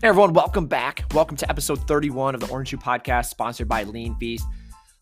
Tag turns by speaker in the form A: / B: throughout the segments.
A: Hey everyone, welcome back. Welcome to episode 31 of the Orange Shoe Podcast, sponsored by Lean Feast.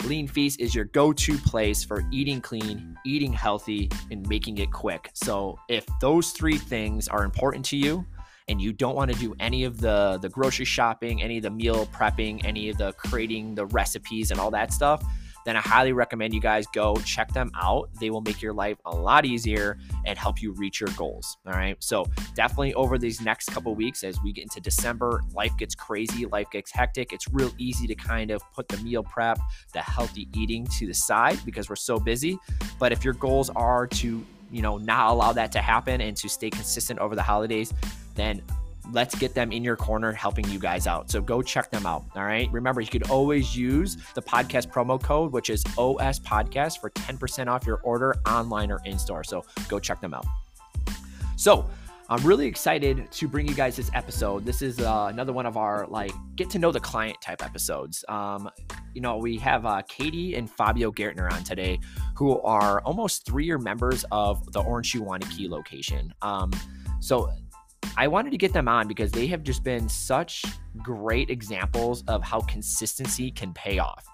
A: Lean Feast is your go-to place for eating clean, eating healthy, and making it quick. So if those three things are important to you, and you don't want to do any of the the grocery shopping, any of the meal prepping, any of the creating the recipes and all that stuff, then I highly recommend you guys go check them out. They will make your life a lot easier and help you reach your goals. All right. So, definitely over these next couple weeks, as we get into December, life gets crazy, life gets hectic. It's real easy to kind of put the meal prep, the healthy eating to the side because we're so busy. But if your goals are to, you know, not allow that to happen and to stay consistent over the holidays, then let's get them in your corner helping you guys out. So go check them out. All right. Remember, you could always use the podcast promo code, which is OS Podcast, for 10% off your order online or in store. So go check them out. So, I'm really excited to bring you guys this episode. This is uh, another one of our like get to know the client type episodes. Um, you know, we have uh, Katie and Fabio Gaertner on today, who are almost three year members of the Orange Shoe Waunakee location. Um, so I wanted to get them on because they have just been such great examples of how consistency can pay off.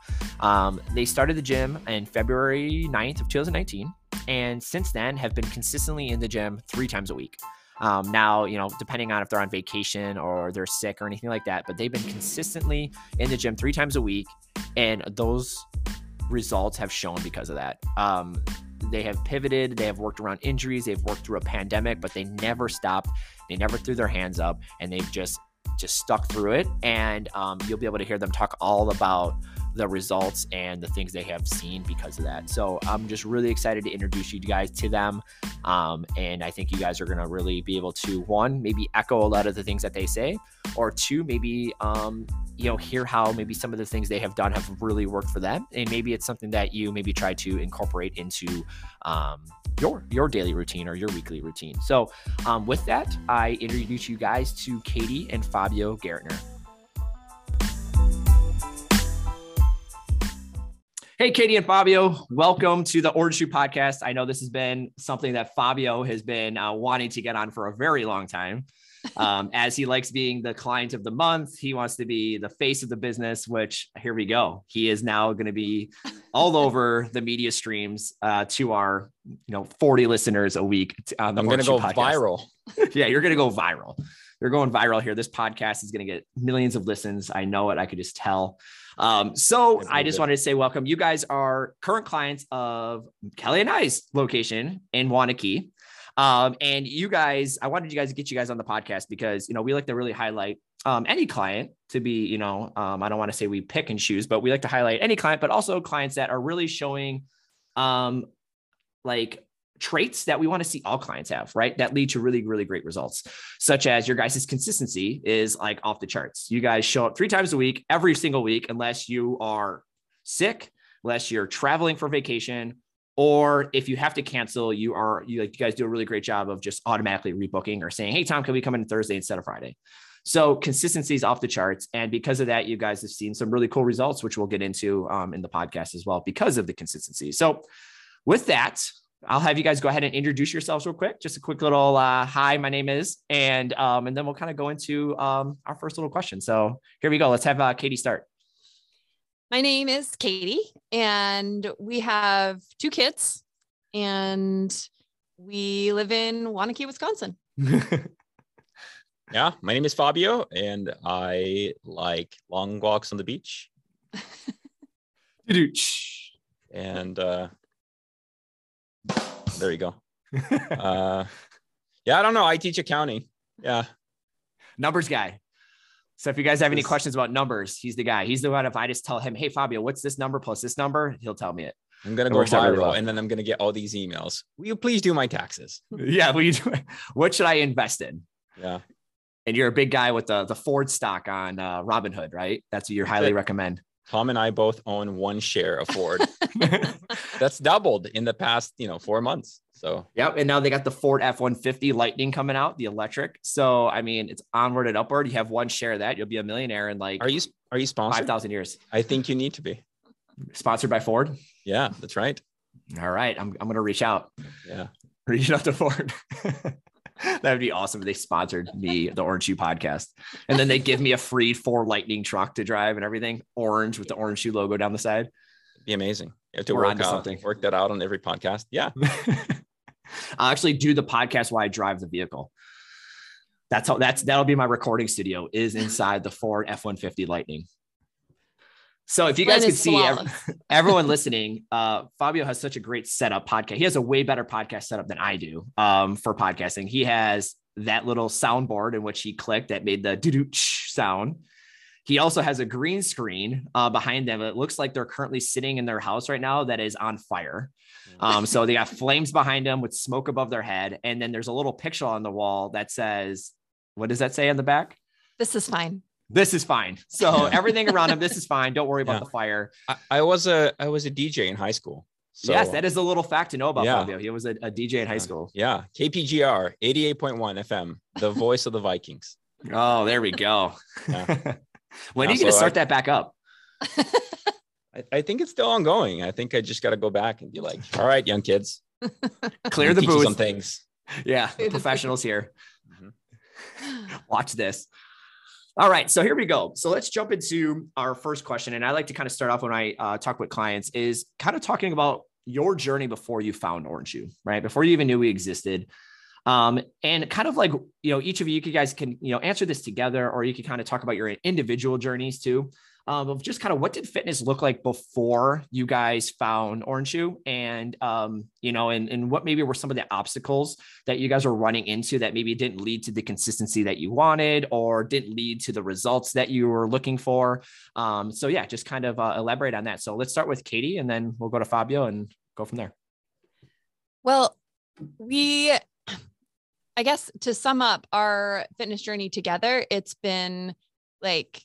A: Um, they started the gym in February 9th of 2019, and since then have been consistently in the gym three times a week. Um, now, you know, depending on if they're on vacation or they're sick or anything like that, but they've been consistently in the gym three times a week, and those results have shown because of that. Um, they have pivoted, they have worked around injuries, they've worked through a pandemic, but they never stopped. They never threw their hands up, and they've just just stuck through it. And um, you'll be able to hear them talk all about the results and the things they have seen because of that. So I'm just really excited to introduce you guys to them. Um, and I think you guys are going to really be able to, one, maybe echo a lot of the things that they say, or two, maybe, um, you know, hear how maybe some of the things they have done have really worked for them. And maybe it's something that you maybe try to incorporate into um, your your daily routine or your weekly routine. So um, with that, I introduce you guys to Katie and Fabio Gaertner. Hey, Katie and Fabio, welcome to the Orange Shoe podcast. I know this has been something that Fabio has been uh, wanting to get on for a very long time. Um, as he likes being the client of the month, he wants to be the face of the business, which here we go. He is now going to be all over the media streams uh, to our, you know, 40 listeners a week.
B: On the I'm going to go podcast. viral.
A: yeah, you're going to go viral. You're going viral here. This podcast is going to get millions of listens. I know it. I could just tell. Um, so I just wanted to say welcome. You guys are current clients of Kelly and I's location in Waunakee. Um, and you guys, I wanted you guys to get you guys on the podcast because you know we like to really highlight um, any client to be, you know, um, I don't want to say we pick and choose, but we like to highlight any client, but also clients that are really showing um like traits that we want to see all clients have, right? That lead to really, really great results, such as your guys' consistency is like off the charts. You guys show up three times a week, every single week, unless you are sick, unless you're traveling for vacation, or if you have to cancel, you are you like you guys do a really great job of just automatically rebooking or saying, "Hey, Tom, can we come in Thursday instead of Friday?" So consistency is off the charts, and because of that, you guys have seen some really cool results, which we'll get into um, in the podcast as well because of the consistency. So, with that, I'll have you guys go ahead and introduce yourselves real quick. Just a quick little uh, hi, my name is, and um, and then we'll kind of go into um, our first little question. So here we go. Let's have uh, Katie start.
C: My name is Katie, and we have two kids, and we live in Waunakee, Wisconsin.
B: yeah, my name is Fabio, and I like long walks on the beach. and uh, there you go. uh, yeah, I don't know. I teach accounting. Yeah.
A: Numbers guy. So if you guys have any questions about numbers, he's the guy. He's the one. If I just tell him, "Hey Fabio, what's this number plus this number?" He'll tell me it.
B: I'm gonna it go viral, well. and then I'm gonna get all these emails. Will you please do my taxes?
A: yeah. Will you do? What should I invest in?
B: Yeah.
A: And you're a big guy with the the Ford stock on uh, Robinhood, right? That's what you highly recommend.
B: Tom and I both own one share of Ford. That's doubled in the past, you know, four months. So
A: yep. And now they got the Ford F-150 Lightning coming out, the electric. So I mean, it's onward and upward. You have one share of that, you'll be a millionaire in like
B: are you are you sponsored?
A: Five thousand years.
B: I think you need to be
A: sponsored by Ford.
B: Yeah, that's right.
A: All right. I'm I'm gonna reach out.
B: Yeah.
A: Reach out to Ford. that would be awesome if they sponsored me, the Orange Shoe podcast. And then they give me a free Ford lightning truck to drive and everything, orange with the orange shoe logo down the side.
B: It'd be amazing. You have to
A: We're
B: work out,
A: something.
B: work that out on every podcast. Yeah.
A: I'll actually do the podcast while I drive the vehicle. That's how that's that'll be my recording studio is inside the Ford F-150 Lightning. So if you guys could see ev- everyone listening, uh, Fabio has such a great setup podcast. He has a way better podcast setup than I do um, for podcasting. He has that little soundboard in which he clicked that made the doo sound. He also has a green screen uh, behind them. It looks like they're currently sitting in their house right now that is on fire. Um, so they got flames behind them with smoke above their head. And then there's a little picture on the wall that says, what does that say on the back?
C: This is fine.
A: This is fine. So everything around him, this is fine. Don't worry about
B: Yeah.
A: the fire.
B: I, I was a I was a DJ in high school. So,
A: yes, that is a little fact to know about
B: Yeah.
A: Fabio. He was a, a DJ in high school.
B: Yeah. KPGR 88.1 FM, the voice of the Vikings.
A: Oh, there we go.
B: Yeah.
A: when
B: Yeah,
A: are you going to start
B: I-
A: that back up?
B: I, I think it's still ongoing. I think I just got to go back and be like, all right, young kids,
A: Clear the
B: me teach some things.
A: Yeah,
C: the
A: professionals here.
B: Mhm.
A: Watch this. All right, so here we go. So let's jump into our first question, and I like to kind of start off when I uh, talk with clients is kind of talking about your journey before you found Orange Shoe, right? Before you even knew we existed. Um, and kind of like, you know, each of you, you guys can, you know, answer this together, or you can kind of talk about your individual journeys too. Um, of just kind of what did fitness look like before you guys found Orange Shoe, and um, you know, and and what maybe were some of the obstacles that you guys were running into that maybe didn't lead to the consistency that you wanted, or didn't lead to the results that you were looking for. Um, so yeah, just kind of uh, elaborate on that. So let's start with Katie, and then we'll go to Fabio and go from there.
C: Well, we, I guess to sum up our fitness journey together, it's been like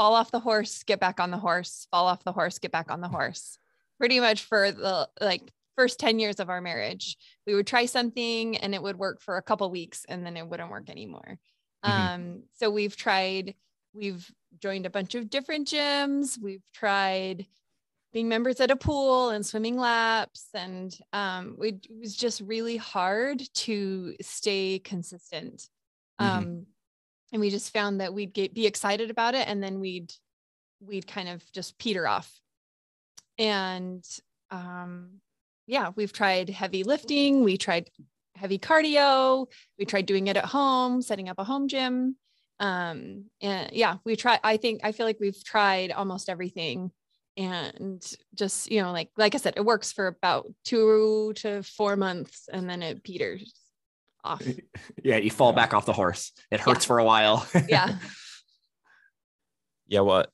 C: fall off the horse, get back on the horse, fall off the horse, get back on the horse. Pretty much for the like first 10 years of our marriage. We would try something and it would work for a couple weeks and then it wouldn't work anymore.
A: Mhm.
C: Um, so we've tried, we've joined a bunch of different gyms, we've tried being members at a pool and swimming laps and um, it was just really hard to stay consistent
A: Mhm.
C: um, and we just found that we'd get be excited about it and then we'd we'd kind of just peter off. And um, yeah we've tried heavy lifting we tried heavy cardio we tried doing it at home setting up a home gym. Um, and yeah we try i think i feel like we've tried almost everything. And just you know like like i said it works for about two to four months and then it peters off
A: Yeah, you fall
B: Yeah.
A: back off the horse. It hurts for a while.
C: yeah
B: Yeah. What,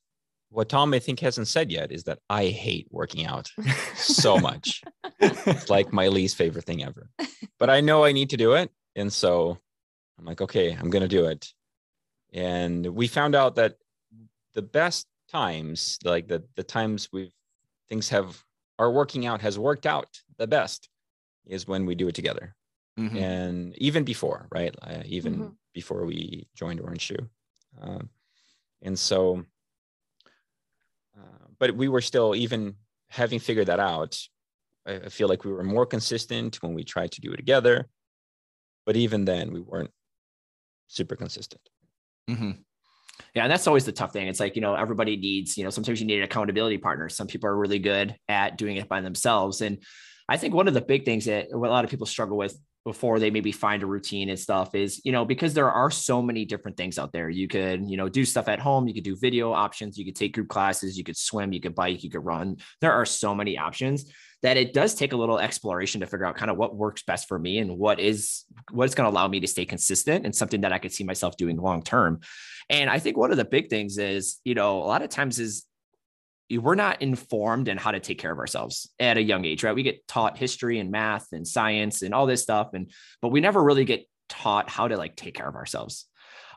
B: what Tom, I think, hasn't said yet is that I hate working out so much. it's like my least favorite thing ever. But I know I need to do it. And so I'm like, okay, I'm going to do it. And we found out that the best times, like the, the times we've things have our working out has worked out the best is when we do it together.
A: Mhm.
B: And even before, right? Uh, even
C: Mhm.
B: before we joined Orange Shoe. Um, and so, uh, but we were still, even having figured that out, I, I feel like we were more consistent when we tried to do it together. But even then, we weren't super consistent.
A: hmm Yeah, and that's always the tough thing. It's like, you know, everybody needs, you know, sometimes you need an accountability partner. Some people are really good at doing it by themselves. And I think one of the big things that a lot of people struggle with before they maybe find a routine and stuff is, you know, because there are so many different things out there. You could, you know, do stuff at home, you could do video options, you could take group classes, you could swim, you could bike, you could run. There are so many options that it does take a little exploration to figure out kind of what works best for me and what is what's going to allow me to stay consistent and something that I could see myself doing long term. And I think one of the big things is, you know, a lot of times is we're not informed in how to take care of ourselves at a young age, right? We get taught history and math and science and all this stuff. And, but we never really get taught how to like take care of ourselves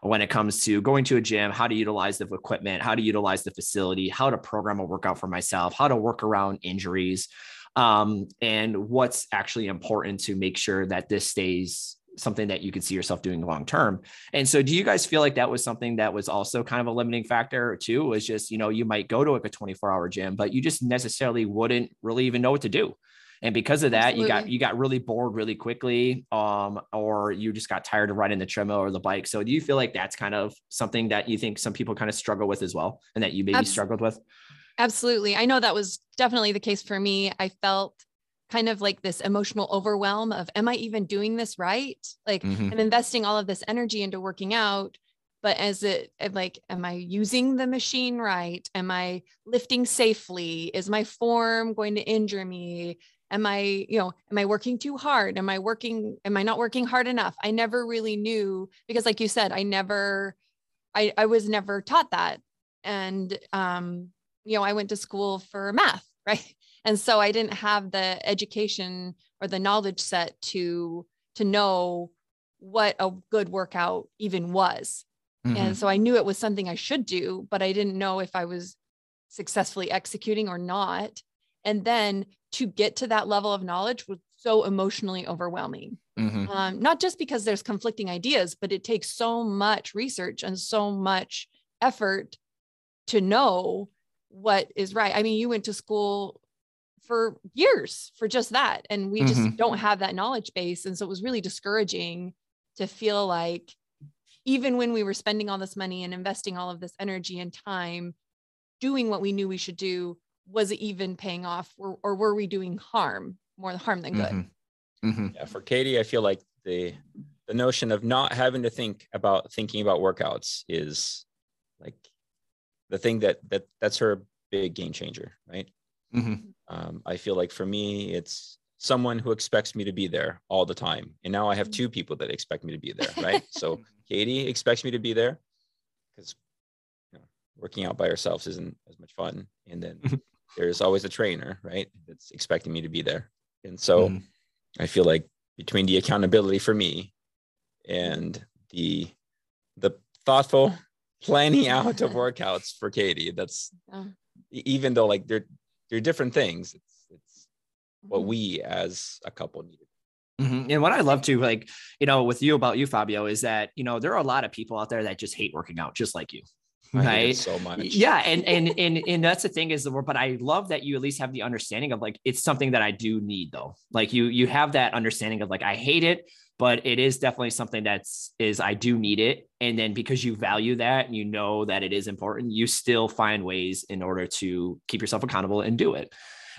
A: when it comes to going to a gym, how to utilize the equipment, how to utilize the facility, how to program a workout for myself, how to work around injuries, um, and what's actually important to make sure that this stays something that you could see yourself doing long term. And so do you guys feel like that was something that was also kind of a limiting factor too? Was just, you know, you might go to like a 24 hour gym, but you just necessarily wouldn't really even know what to do. and because of that
C: Absolutely.
A: you got you got really bored really quickly um or you just got tired of riding the treadmill or the bike so do you feel like that's kind of something that you think some people kind of struggle with as well and that you maybe struggled with
C: Absolutely. I know that was definitely the case for me. I felt kind of like this emotional overwhelm of, am I even doing this right? Like,
A: Mhm.
C: I'm investing all of this energy into working out, but as it like, am I using the machine right? Am I lifting safely? Is my form going to injure me? Am I, you know, am I working too hard? Am I working, am I not working hard enough? I never really knew because like you said, I never, I, I was never taught that. And um, you know, I went to school for math, right? And so I didn't have the education or the knowledge set to to know what a good workout even was.
A: Mhm.
C: And so I knew it was something I should do, but I didn't know if I was successfully executing or not. And then to get to that level of knowledge was so emotionally overwhelming.
A: Mhm.
C: Um, not just because there's conflicting ideas, but it takes so much research and so much effort to know what is right. I mean, you went to school for years for just that, and we just
A: Mhm.
C: don't have that knowledge base. And so it was really discouraging to feel like even when we were spending all this money and investing all of this energy and time doing what we knew we should do, was it even paying off or, or were we doing harm, more harm than good?
A: Mhm. Mhm.
B: Yeah, for Katie, I feel like the the notion of not having to think about thinking about workouts is like the thing that that that's her big game changer, right?
A: Mhm.
B: Um, I feel like for me, it's someone who expects me to be there all the time, and now I have two people that expect me to be there, right? so Katie expects me to be there because you know, working out by ourselves isn't as much fun, and then there's always a trainer, right, that's expecting me to be there, and so.
A: Mhm.
B: I feel like between the accountability for me and the the thoughtful planning out of workouts for Katie, that's
C: Yeah.
B: even though like they're they're different things, it's it's what
C: Mhm.
B: we as a couple needed.
A: Mhm. And what I love to like, you know, with you about you, Fabio, is that you know there are a lot of people out there that just hate working out, just like you,
B: I hate it
A: right?
B: so much.
A: Yeah, and and and and that's the thing is the but I love that you at least have the understanding of like it's something that I do need though. Like you you have that understanding of like I hate it, but it is definitely something that's is I do need it. And then because you value that and you know that it is important, you still find ways in order to keep yourself accountable and do it.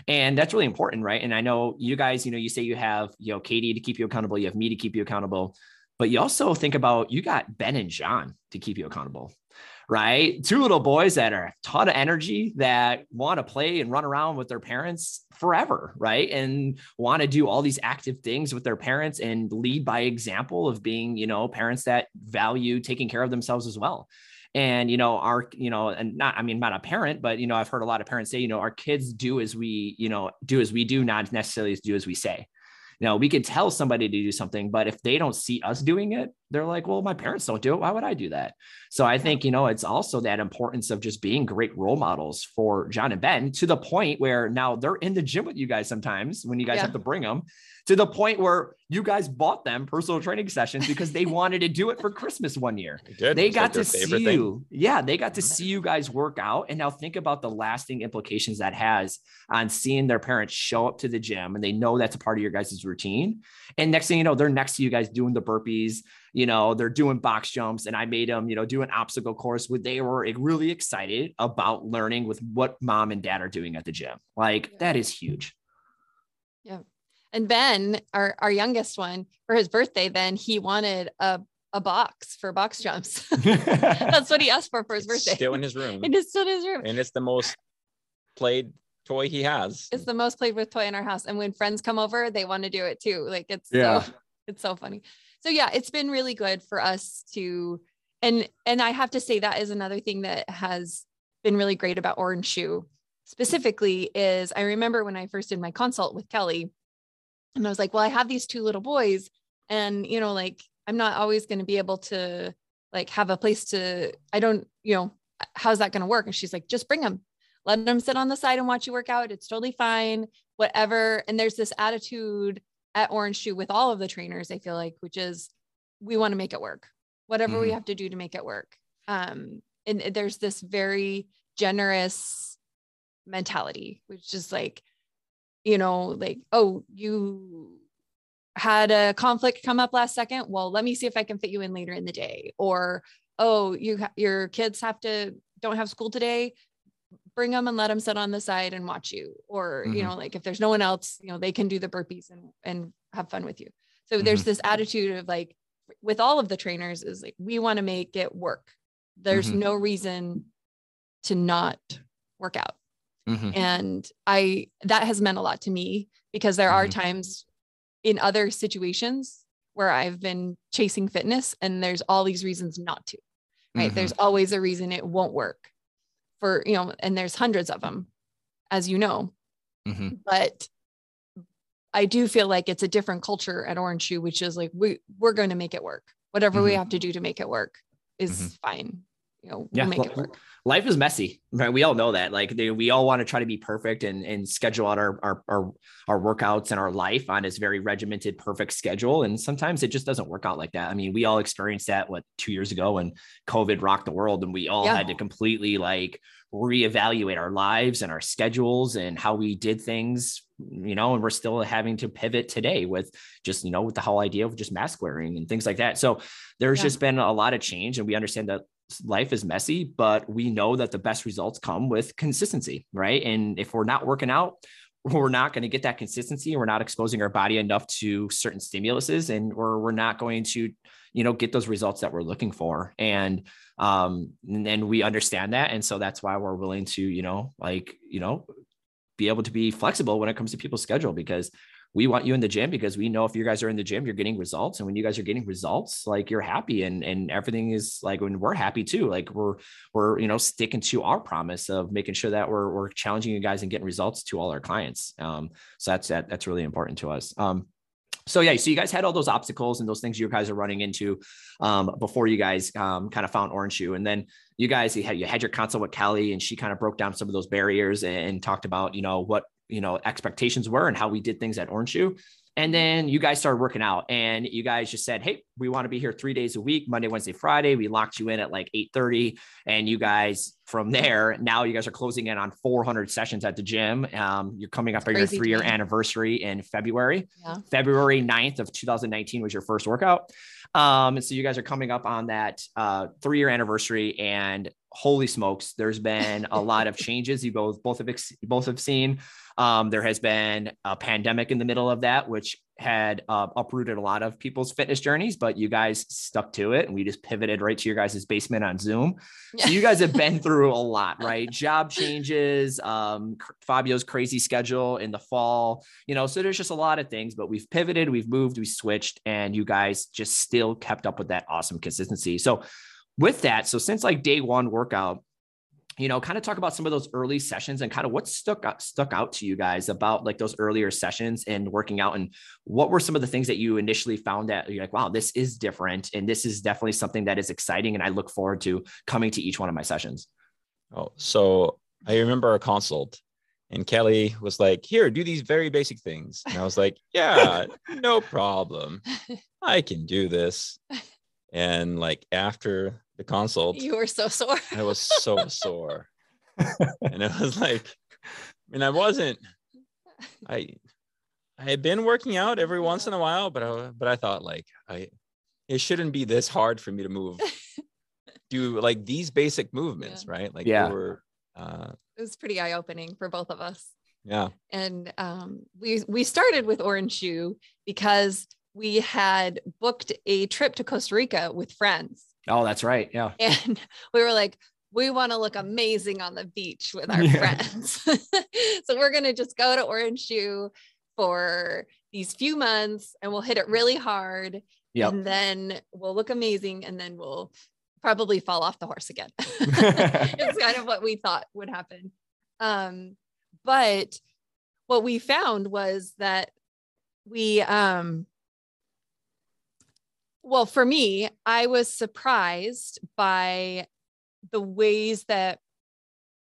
A: And that's really important, right? And I know you guys, you know, you say you have, you know, Katie to keep you accountable, you have me to keep you accountable, but you also think about you got Ben and John to keep you accountable right? Two little boys that are a ton of energy that want to play and run around with their parents forever, right? And want to do all these active things with their parents and lead by example of being, you know, parents that value taking care of themselves as well. And, you know, our, you know, and not, I mean, not a parent, but, you know, I've heard a lot of parents say, you know, our kids do as we, you know, do as we do, not necessarily do as we say. You know, we could tell somebody to do something, but if they don't see us doing it, they're like, well, my parents don't do it. Why would I do that? So I think, you know, it's also that importance of just being great role models for John and Ben to the point where now they're in the gym with you guys sometimes when you guys
C: Yeah.
A: have to bring them to the point where you guys bought them personal training sessions because they wanted to do it for Christmas one year.
B: I did.
A: They
B: It's
A: got
B: like
A: to see
B: thing.
A: you. Yeah, they got to see you guys work out. And now think about the lasting implications that has on seeing their parents show up to the gym and they know that's a part of your guys' routine. And next thing you know, they're next to you guys doing the burpees, you know, they're doing box jumps. And I made them, you know, do an obstacle course where they were really excited about learning with what mom and dad are doing at the gym. Like
C: Yeah.
A: that is huge. Yeah.
C: And Ben, our, our youngest one, for his birthday, then he wanted a, a box for box jumps. That's what he asked for for his
B: It's
C: birthday.
B: still in his room,
C: it is still in his room.
B: and it's the most played toy he has.
C: It's the most played with toy in our house. And when friends come over, they want to do it too. Like it's
A: Yeah.
C: so it's so funny. So yeah, it's been really good for us to and and I have to say that is another thing that has been really great about Orange Shoe specifically is I remember when I first did my consult with Kelly and I was like, well, I have these two little boys and you know like I'm not always going to be able to like have a place to I don't, you know, how's that going to work? And she's like, just bring them let them sit on the side and watch you work out. It's totally fine, whatever. And there's this attitude at Orange Shoe with all of the trainers, I feel like, which is we want to make it work, whatever we
A: Mhm.
C: have to do to make it work. Um, and there's this very generous mentality, which is like, you know, like, oh, you had a conflict come up last second. Well, let me see if I can fit you in later in the day. Or, oh, you ha- your kids have to don't have school today. Bring them and let them sit on the side and watch you. Or,
A: Mhm.
C: you know, like if there's no one else, you know, they can do the burpees and and have fun with you. So there's this attitude of like with all of the trainers is like we want to make it work. There's
A: Mhm.
C: no reason to not work out
A: Mhm.
C: and i that has meant a lot to me because there are
A: Mhm.
C: times in other situations where i've been chasing fitness and there's all these reasons not to right there's always a reason it won't work for you know and there's hundreds of them as you know
A: Mhm.
C: but i do feel like it's a different culture at orange shoe which is like we we're going to make it work whatever we
A: Mhm.
C: have to do to make it work is
A: Mhm.
C: fine you know
A: Yeah,
C: we'll make it work
A: life is messy right we all know that like they, we all want to try to be perfect and and schedule out our, our our our workouts and our life on this very regimented perfect schedule and sometimes it just doesn't work out like that i mean we all experienced that what two years ago when covid rocked the world and we all
C: Yeah.
A: had to completely like reevaluate our lives and our schedules and how we did things you know and we're still having to pivot today with just you know with the whole idea of just mask wearing and things like that so there's
C: Yeah.
A: just been a lot of change and we understand that life is messy, but we know that the best results come with consistency, right? And if we're not working out, we're not going to get that consistency. We're not exposing our body enough to certain stimuluses, and we're we're not going to, you know, get those results that we're looking for. And um, and we understand that, and so that's why we're willing to, you know, like you know, be able to be flexible when it comes to people's schedule because we want you in the gym because we know if you guys are in the gym, you're getting results. And when you guys are getting results, like you're happy and, and everything is like when we're happy too, like we're, we're, you know, sticking to our promise of making sure that we're, we're challenging you guys and getting results to all our clients. Um, so that's, that, that's really important to us. Um, so yeah, so you guys had all those obstacles and those things you guys are running into um, before you guys um, kind of found Orange Shoe, and then you guys you had you had your consult with Kelly, and she kind of broke down some of those barriers and, and talked about you know what you know expectations were and how we did things at Orange Shoe. And then you guys started working out and you guys just said, Hey, we want to be here three days a week, Monday, Wednesday, Friday. We locked you in at like 8 30. And you guys from there, now you guys are closing in on 400 sessions at the gym. Um, you're coming up on your three year anniversary in February.
C: Yeah.
A: February 9th of 2019 was your first workout. Um, and so you guys are coming up on that uh, three year anniversary and holy smokes, there's been a lot of changes. You both, both have, ex- both have seen, um, there has been a pandemic in the middle of that, which had uh, uprooted a lot of people's fitness journeys, but you guys stuck to it and we just pivoted right to your guys' basement on Zoom. So you guys have been through a lot, right? Job changes, um, Fabio's crazy schedule in the fall, you know, so there's just a lot of things, but we've pivoted, we've moved, we switched, and you guys just still kept up with that awesome consistency. So with that, so since like day one workout, you know, kind of talk about some of those early sessions and kind of what stuck out, stuck out to you guys about like those earlier sessions and working out, and what were some of the things that you initially found that you're like, wow, this is different, and this is definitely something that is exciting, and I look forward to coming to each one of my sessions.
B: Oh, so I remember our consult, and Kelly was like, "Here, do these very basic things," and I was like, "Yeah, no problem, I can do this." And like after the consult,
C: You were so sore.
B: I was so sore, and it was like, I mean, I wasn't, I, I had been working out every once in a while, but I, but I thought like I, it shouldn't be this hard for me to move, do like these basic movements, right? Like
A: Yeah.
B: they were, uh,
C: It was pretty eye opening for both of us.
B: yeah,
C: and um, we we started with Orange Shoe because we had booked a trip to Costa Rica with friends,
A: Oh, that's right. Yeah.
C: and we were like, we want to look amazing on the beach with our
A: Yeah.
C: friends, so we're gonna just go to Orange Shoe for these few months, and we'll hit it really hard,
A: Yep.
C: and then we'll look amazing, and then we'll probably fall off the horse again. it's kind of what we thought would happen. Um, but what we found was that we um well for me i was surprised by the ways that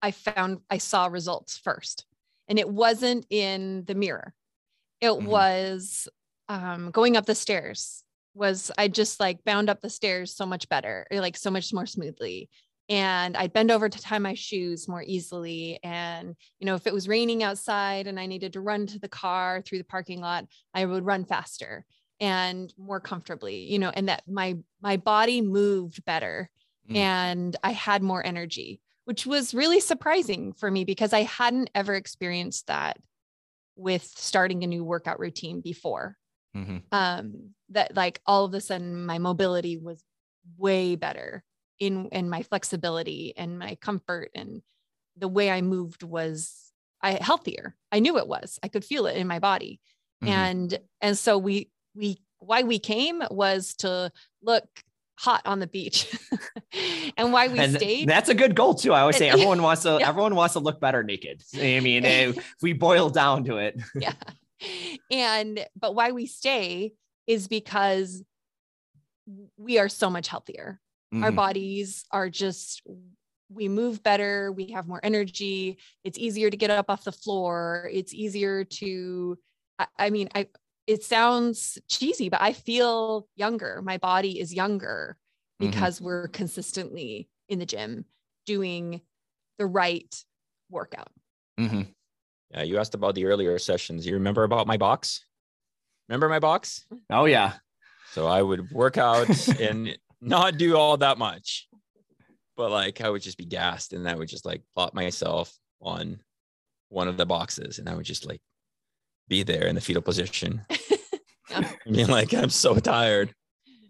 C: i found i saw results first and it wasn't in the mirror it
A: Mhm.
C: was um going up the stairs was i just like bound up the stairs so much better or, like so much more smoothly and I'd bend over to tie my shoes more easily. And, you know, if it was raining outside and I needed to run to the car through the parking lot, I would run faster and more comfortably, you know, and that my my body moved better mm. and I had more energy, which was really surprising for me because I hadn't ever experienced that with starting a new workout routine before. Mm-hmm. Um, that like all of a sudden my mobility was way better in in my flexibility and my comfort and the way I moved was I healthier. I knew it was. I could feel it in my body. Mm-hmm. And and so we we why we came was to look hot on the beach. And why we and stayed
A: that's a good goal too. I always say everyone wants to yeah. everyone wants to look better naked. I mean? If we boil down to it.
C: Yeah. And but why we stay is because we are so much healthier. Mm-hmm. our bodies are just we move better we have more energy. It's easier to get up off the floor. It's easier to I, I mean i it sounds cheesy, but I feel younger. My body is younger mm-hmm. because mm-hmm. we're consistently in the gym doing the right workout.
B: Mm-hmm. Yeah, you asked about the earlier sessions. You remember about my box? Remember my box?
A: Oh yeah.
B: So I would work out and not do all that much, but like I would just be gassed, and I would just like plot myself on one of the boxes, and I would just like be there in the fetal position. I mean, like, I'm so tired.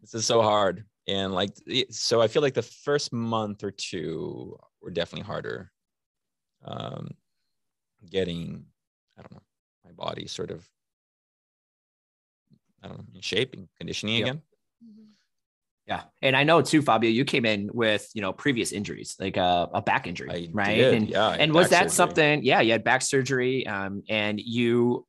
B: This is so hard. And like, so I feel like the first month or two were definitely harder. Um, getting, I don't know, my body sort of, I don't know, in shape and conditioning yep. again. Mm-hmm.
A: Yeah. And I know too, Fabio, you came in with, you know, previous injuries, like a, a back injury, I right? Did. And, yeah, and was that surgery. something, yeah, you had back surgery um, and you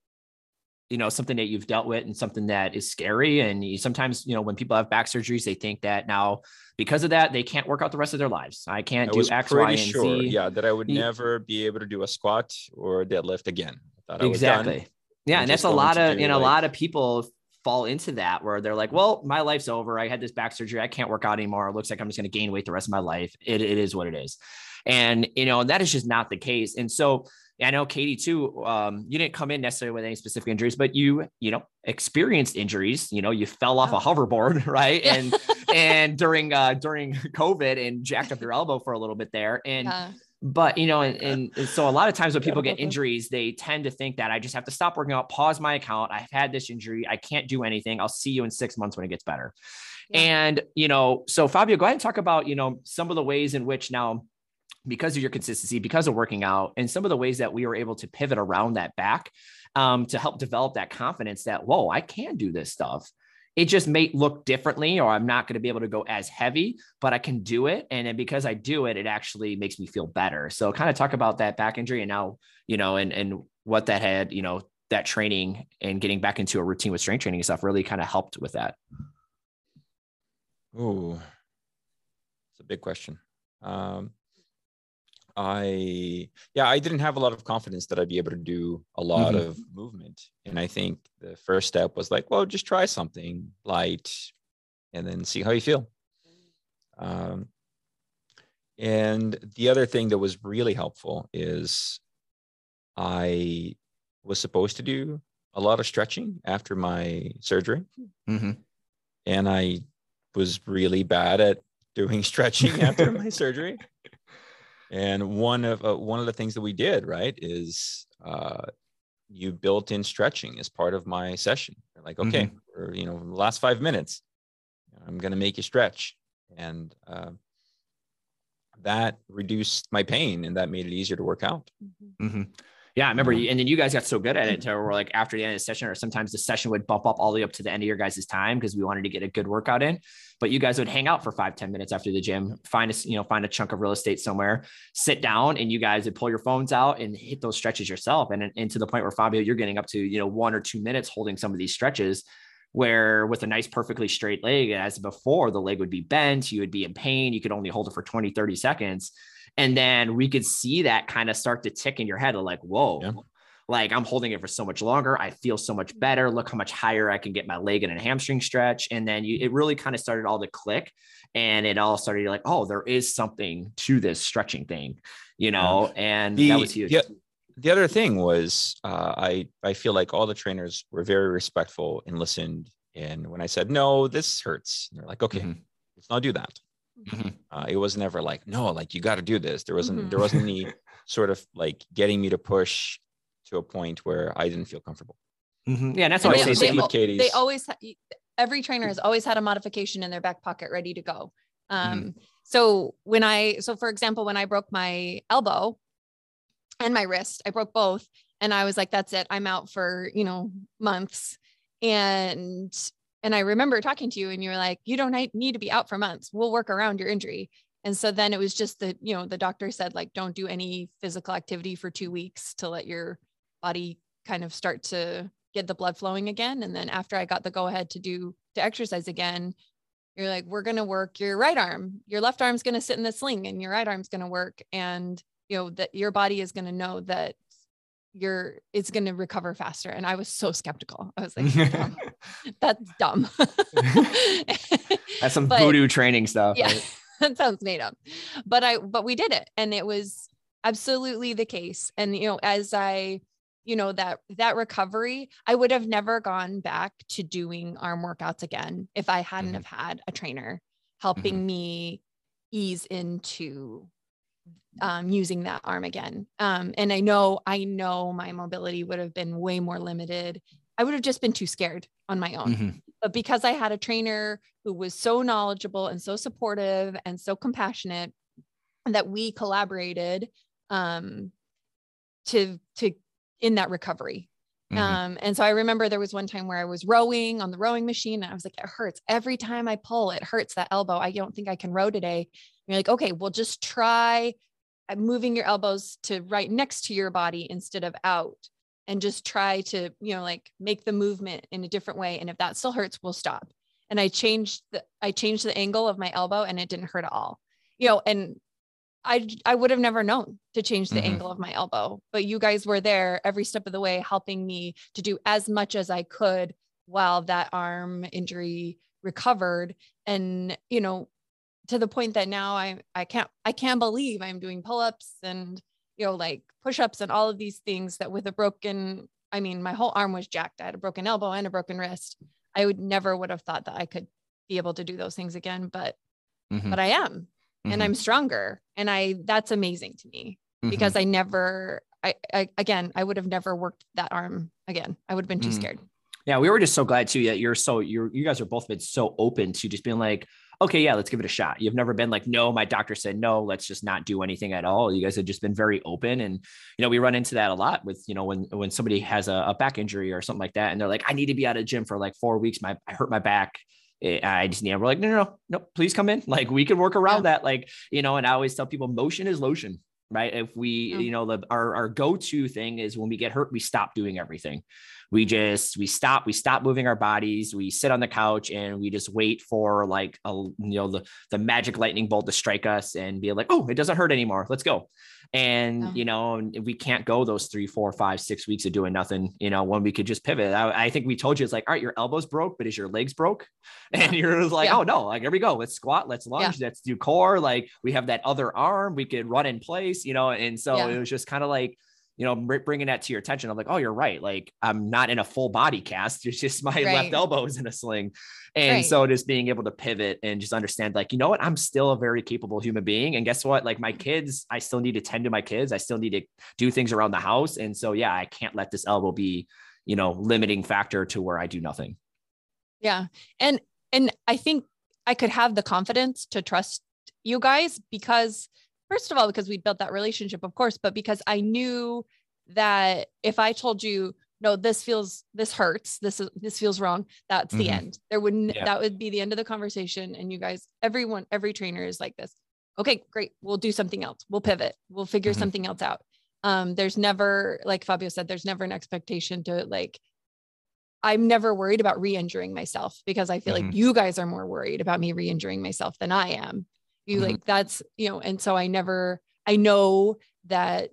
A: you know something that you've dealt with and something that is scary and you, sometimes you know when people have back surgeries they think that now because of that they can't work out the rest of their lives. I can't I do x y and sure,
B: z. yeah that i would never be able to do a squat or a deadlift again.
A: Exactly. Yeah I'm and that's a lot of you know like, a lot of people fall into that where they're like well my life's over. I had this back surgery. I can't work out anymore. It looks like i'm just going to gain weight the rest of my life. It, it is what it is. And you know that is just not the case. And so I know Katie too. Um, you didn't come in necessarily with any specific injuries, but you, you know, experienced injuries. You know, you fell off oh. a hoverboard, right? Yeah. And and during uh during COVID and jacked up your elbow for a little bit there. And yeah. but you know, and, and so a lot of times when people get injuries, they tend to think that I just have to stop working out, pause my account. I've had this injury, I can't do anything. I'll see you in six months when it gets better. Yeah. And you know, so Fabio, go ahead and talk about you know some of the ways in which now because of your consistency, because of working out, and some of the ways that we were able to pivot around that back um, to help develop that confidence that, whoa, I can do this stuff. It just may look differently, or I'm not going to be able to go as heavy, but I can do it. And then because I do it, it actually makes me feel better. So, kind of talk about that back injury and now, you know, and and what that had, you know, that training and getting back into a routine with strength training and stuff really kind of helped with that.
B: Oh, it's a big question. Um, I yeah, I didn't have a lot of confidence that I'd be able to do a lot mm-hmm. of movement. And I think the first step was like, well, just try something light and then see how you feel. Um, and the other thing that was really helpful is I was supposed to do a lot of stretching after my surgery. Mm-hmm. And I was really bad at doing stretching after my surgery. And one of uh, one of the things that we did right is uh, you built in stretching as part of my session. like, okay, mm-hmm. for you know, the last five minutes, I'm going to make you stretch, and uh, that reduced my pain and that made it easier to work out.
A: Mm-hmm. Mm-hmm. Yeah, I remember, and then you guys got so good at it to where like after the end of the session, or sometimes the session would bump up all the way up to the end of your guys' time because we wanted to get a good workout in. But you guys would hang out for five ten minutes after the gym, find a you know find a chunk of real estate somewhere, sit down, and you guys would pull your phones out and hit those stretches yourself. And, and to the point where Fabio, you're getting up to you know one or two minutes holding some of these stretches where with a nice perfectly straight leg as before the leg would be bent you would be in pain you could only hold it for 20 30 seconds and then we could see that kind of start to tick in your head of like, whoa, yeah. like I'm holding it for so much longer. I feel so much better. Look how much higher I can get my leg and a hamstring stretch. And then you, it really kind of started all to click and it all started like, oh, there is something to this stretching thing, you know, and
B: The-
A: that was huge.
B: yeah. the other thing was uh, I I feel like all the trainers were very respectful and listened. And when I said no, this hurts, they're like, okay,
A: Mhm.
B: let's not do that.
A: Mhm.
B: Uh, it was never like no, like you got to do this. There wasn't
C: Mhm.
B: there wasn't any sort of like getting me to push to a point where I didn't feel comfortable.
A: Mm-hmm. Yeah. And that's
C: And
A: what I say.
B: same
A: Same
B: with
C: al-
B: Katie's.
C: they always ha- every trainer has always had a modification in their back pocket ready to go um so when i so for example when i broke my elbow and my wrist i broke both and i was like that's it i'm out for you know months and and i remember talking to you and you were like you don't need to be out for months. We'll work around your injury. And so then it was just the you know the doctor said like don't do any physical activity for two weeks to let your body kind of start to get the blood flowing again. And then after i got the go ahead to do to exercise again you're like we're going to work your right arm. Your left arm's going to sit in the sling and your right arm's going to work. And you know that your body is going to know that you're it's going to recover faster and i was so skeptical i was like "Dumb. that's dumb
A: That's some
C: But-
A: voodoo training stuff.
C: yeah
A: right?
C: that sounds made up but i but we did it and it was absolutely the case and you know as i you know that that recovery i would have never gone back to doing arm workouts again if i hadn't
A: Mhm.
C: have had a trainer helping me ease into um, using that arm again um, and i know i know my mobility would have been way more limited i would have just been too scared on my own
A: Mhm.
C: but because I had a trainer who was so knowledgeable and so supportive and so compassionate that we collaborated um, to to in that recovery.
A: Mhm.
C: Um, and so I remember there was one time where I was rowing on the rowing machine and I was like, it hurts every time I pull, it hurts that elbow. I don't think I can row today. You're like, okay, well, just try uh, moving your elbows to right next to your body instead of out and just try to, you know, like make the movement in a different way. And if that still hurts, we'll stop. And I changed the I changed the angle of my elbow and it didn't hurt at all. You know, and I I would have never known to change the
A: Mhm.
C: angle of my elbow, but you guys were there every step of the way helping me to do as much as I could while that arm injury recovered and you know to the point that now I I can't I can't believe I'm doing pull-ups and you know like push-ups and all of these things that with a broken I mean my whole arm was jacked. I had a broken elbow and a broken wrist. I would never would have thought that I could be able to do those things again, but
A: Mhm.
C: but I am and
A: Mhm.
C: I'm stronger and I that's amazing to me
A: Mhm.
C: because I never I, I again I would have never worked that arm again. I would have been too
A: Mhm.
C: scared.
A: Yeah, we were just so glad too that you're so you're you guys are both been so open to just being like, okay, yeah, let's give it a shot. You've never been like, no, my doctor said no, let's just not do anything at all. You guys have just been very open, and you know we run into that a lot with you know when when somebody has a, a back injury or something like that, and they're like, I need to be out of the gym for like four weeks. My I hurt my back. Eh, I just need. We're like, no, no, no, no. Please come in. Like we can work around that. Like you know, and I always tell people, motion is lotion. Right. If we,
C: Yeah.
A: you know, the our, our go-to thing is when we get hurt, we stop doing everything we just we stop we stop moving our bodies. We sit on the couch and we just wait for like a you know the the magic lightning bolt to strike us and be like oh it doesn't hurt anymore. Let's go. And
C: Yeah.
A: you know we can't go those three four five six weeks of doing nothing you know when we could just pivot. I, I think we told you it's like all right your elbows broke but is your legs broke? And you're like
C: Yeah.
A: oh no like here we go. Let's squat let's lunge let's do core like we have that other arm we could run in place you know and so
C: Yeah.
A: it was just kind of like you know, bringing that to your attention. I'm like, oh, you're right. Like I'm not in a full body cast. It's just my left elbow is in a sling. And
C: Right.
A: so just being able to pivot and just understand like, you know what, I'm still a very capable human being. And guess what? Like my kids, I still need to tend to my kids. I still need to do things around the house. And so, yeah, I can't let this elbow be, you know, limiting factor to where I do nothing.
C: Yeah. And and I think I could have the confidence to trust you guys because first of all because we built that relationship of course, but because I knew that if I told you no this feels this hurts this is this feels wrong that's the
A: Mhm.
C: end there wouldn't
A: Yeah.
C: that would be the end of the conversation and you guys everyone every trainer is like this okay great we'll do something else we'll pivot we'll figure
A: Mhm.
C: something else out um there's never like fabio said there's never an expectation to like i'm never worried about re-injuring myself because i feel
A: Mhm.
C: like you guys are more worried about me re-injuring myself than i am you
A: Mhm.
C: like that's you know and so i never i know that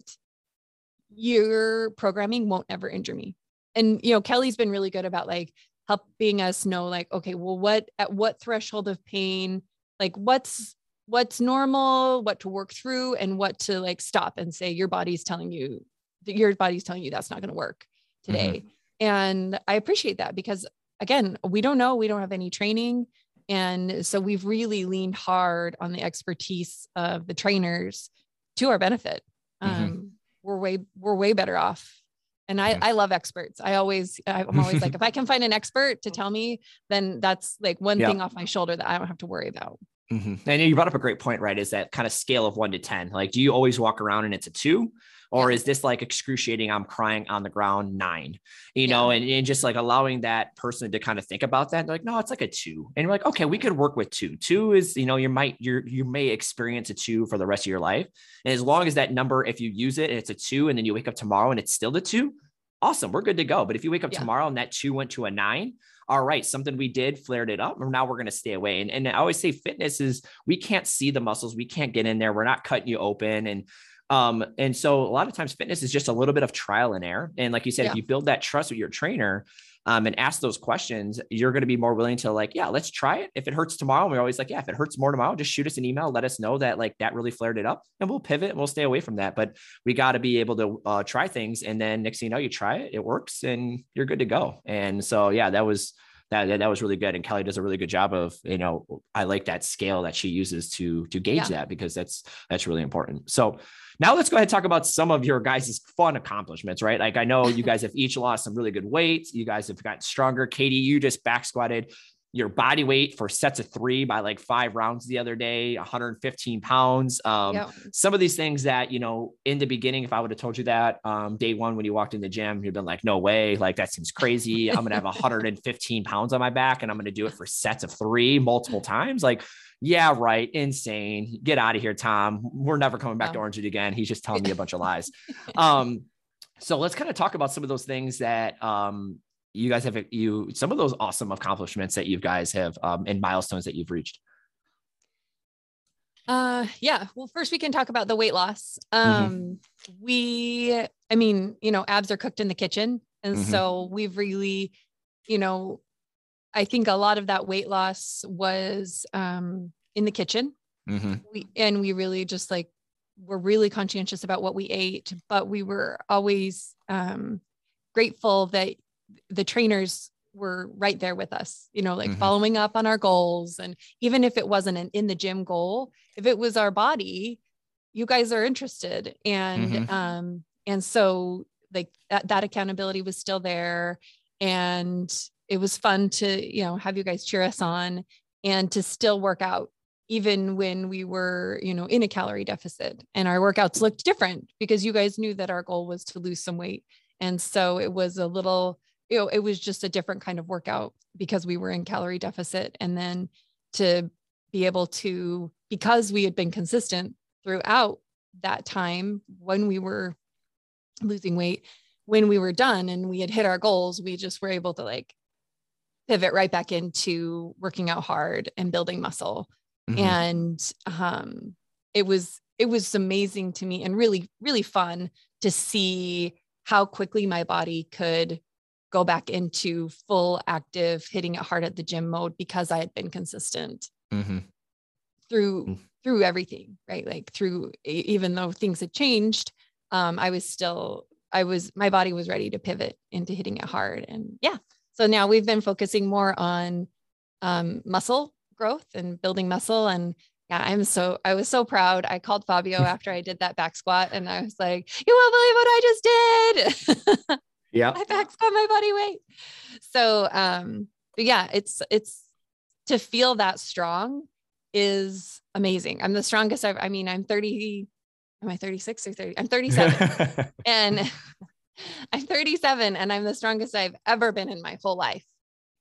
C: your programming won't ever injure me. And you know, Kelly's been really good about like helping us know like okay, well what at what threshold of pain, like what's what's normal, what to work through and what to like stop and say your body's telling you that your body's telling you that's not going to work today. Mm-hmm. And I appreciate that because again, we don't know, we don't have any training. And so we've really leaned hard on the expertise of the trainers to our benefit. Mm-hmm. Um, we're way, we're way better off. And I, I love experts. I always, I'm always like, if I can find an expert to tell me, then that's like one yeah. thing off my shoulder that I don't have to worry about.
A: Mm-hmm. And you brought up a great point, right? Is that kind of scale of one to 10? Like, do you always walk around and it's a two? Or is this like excruciating? I'm crying on the ground nine, you yeah. know, and, and just like allowing that person to kind of think about that. They're like, no, it's like a two. And you're like, okay, we could work with two. Two is, you know, you might, you're, you may experience a two for the rest of your life. And as long as that number, if you use it and it's a two, and then you wake up tomorrow and it's still the two, awesome, we're good to go. But if you wake up yeah. tomorrow and that two went to a nine, all right, something we did flared it up, and now we're going to stay away. And, and I always say fitness is we can't see the muscles, we can't get in there, we're not cutting you open. And um, and so a lot of times fitness is just a little bit of trial and error. And like you said, yeah. if you build that trust with your trainer, um, and ask those questions, you're going to be more willing to like, yeah, let's try it. If it hurts tomorrow, we're always like, yeah, if it hurts more tomorrow, just shoot us an email, let us know that like that really flared it up, and we'll pivot and we'll stay away from that. But we got to be able to uh, try things, and then next thing you know, you try it, it works, and you're good to go. And so yeah, that was that, that, was really good. And Kelly does a really good job of, you know, I like that scale that she uses to, to gauge yeah. that because that's, that's really important. So now let's go ahead and talk about some of your guys' fun accomplishments, right? Like I know you guys have each lost some really good weight. You guys have gotten stronger. Katie, you just back squatted your body weight for sets of three by like five rounds the other day, 115 pounds. Um, yep. Some of these things that, you know, in the beginning, if I would have told you that um, day one when you walked in the gym, you'd been like, no way, like that seems crazy. I'm going to have 115 pounds on my back and I'm going to do it for sets of three multiple times. Like, yeah, right. Insane. Get out of here, Tom. We're never coming back to Orange again. He's just telling me a bunch of lies. Um, so let's kind of talk about some of those things that um, you guys have you some of those awesome accomplishments that you guys have um, and milestones that you've reached.
C: Uh, yeah. Well, first we can talk about the weight loss. Mm-hmm. Um, mm-hmm. we, I mean, you know, abs are cooked in the kitchen, and mm-hmm. so we've really, you know, I think a lot of that weight loss was um, in the kitchen. Mm-hmm. We and we really just like were really conscientious about what we ate, but we were always um, grateful that the trainers were right there with us, you know, like mm-hmm. following up on our goals. And even if it wasn't an in the gym goal, if it was our body, you guys are interested. And, mm-hmm. um, and so like that, that accountability was still there. And it was fun to, you know, have you guys cheer us on and to still work out even when we were, you know, in a calorie deficit and our workouts looked different because you guys knew that our goal was to lose some weight. And so it was a little, you know, it was just a different kind of workout because we were in calorie deficit. And then to be able to, because we had been consistent throughout that time when we were losing weight, when we were done and we had hit our goals, we just were able to like pivot right back into working out hard and building muscle. Mm-hmm. And um, it was it was amazing to me and really really fun to see how quickly my body could go back into full active hitting it hard at the gym mode because I had been consistent mm-hmm. through mm-hmm. through everything, right? Like through even though things had changed, um, I was still I was my body was ready to pivot into hitting it hard. And yeah, so now we've been focusing more on um, muscle growth and building muscle and yeah, I'm so I was so proud. I called Fabio after I did that back squat and I was like, "You won't believe what I just did."
A: Yeah.
C: I back squat my body weight. So um, yeah, it's it's to feel that strong is amazing. I'm the strongest I've I mean, I'm 30, am I 36 or 30? I'm 37. and I'm 37 and I'm the strongest I've ever been in my whole life.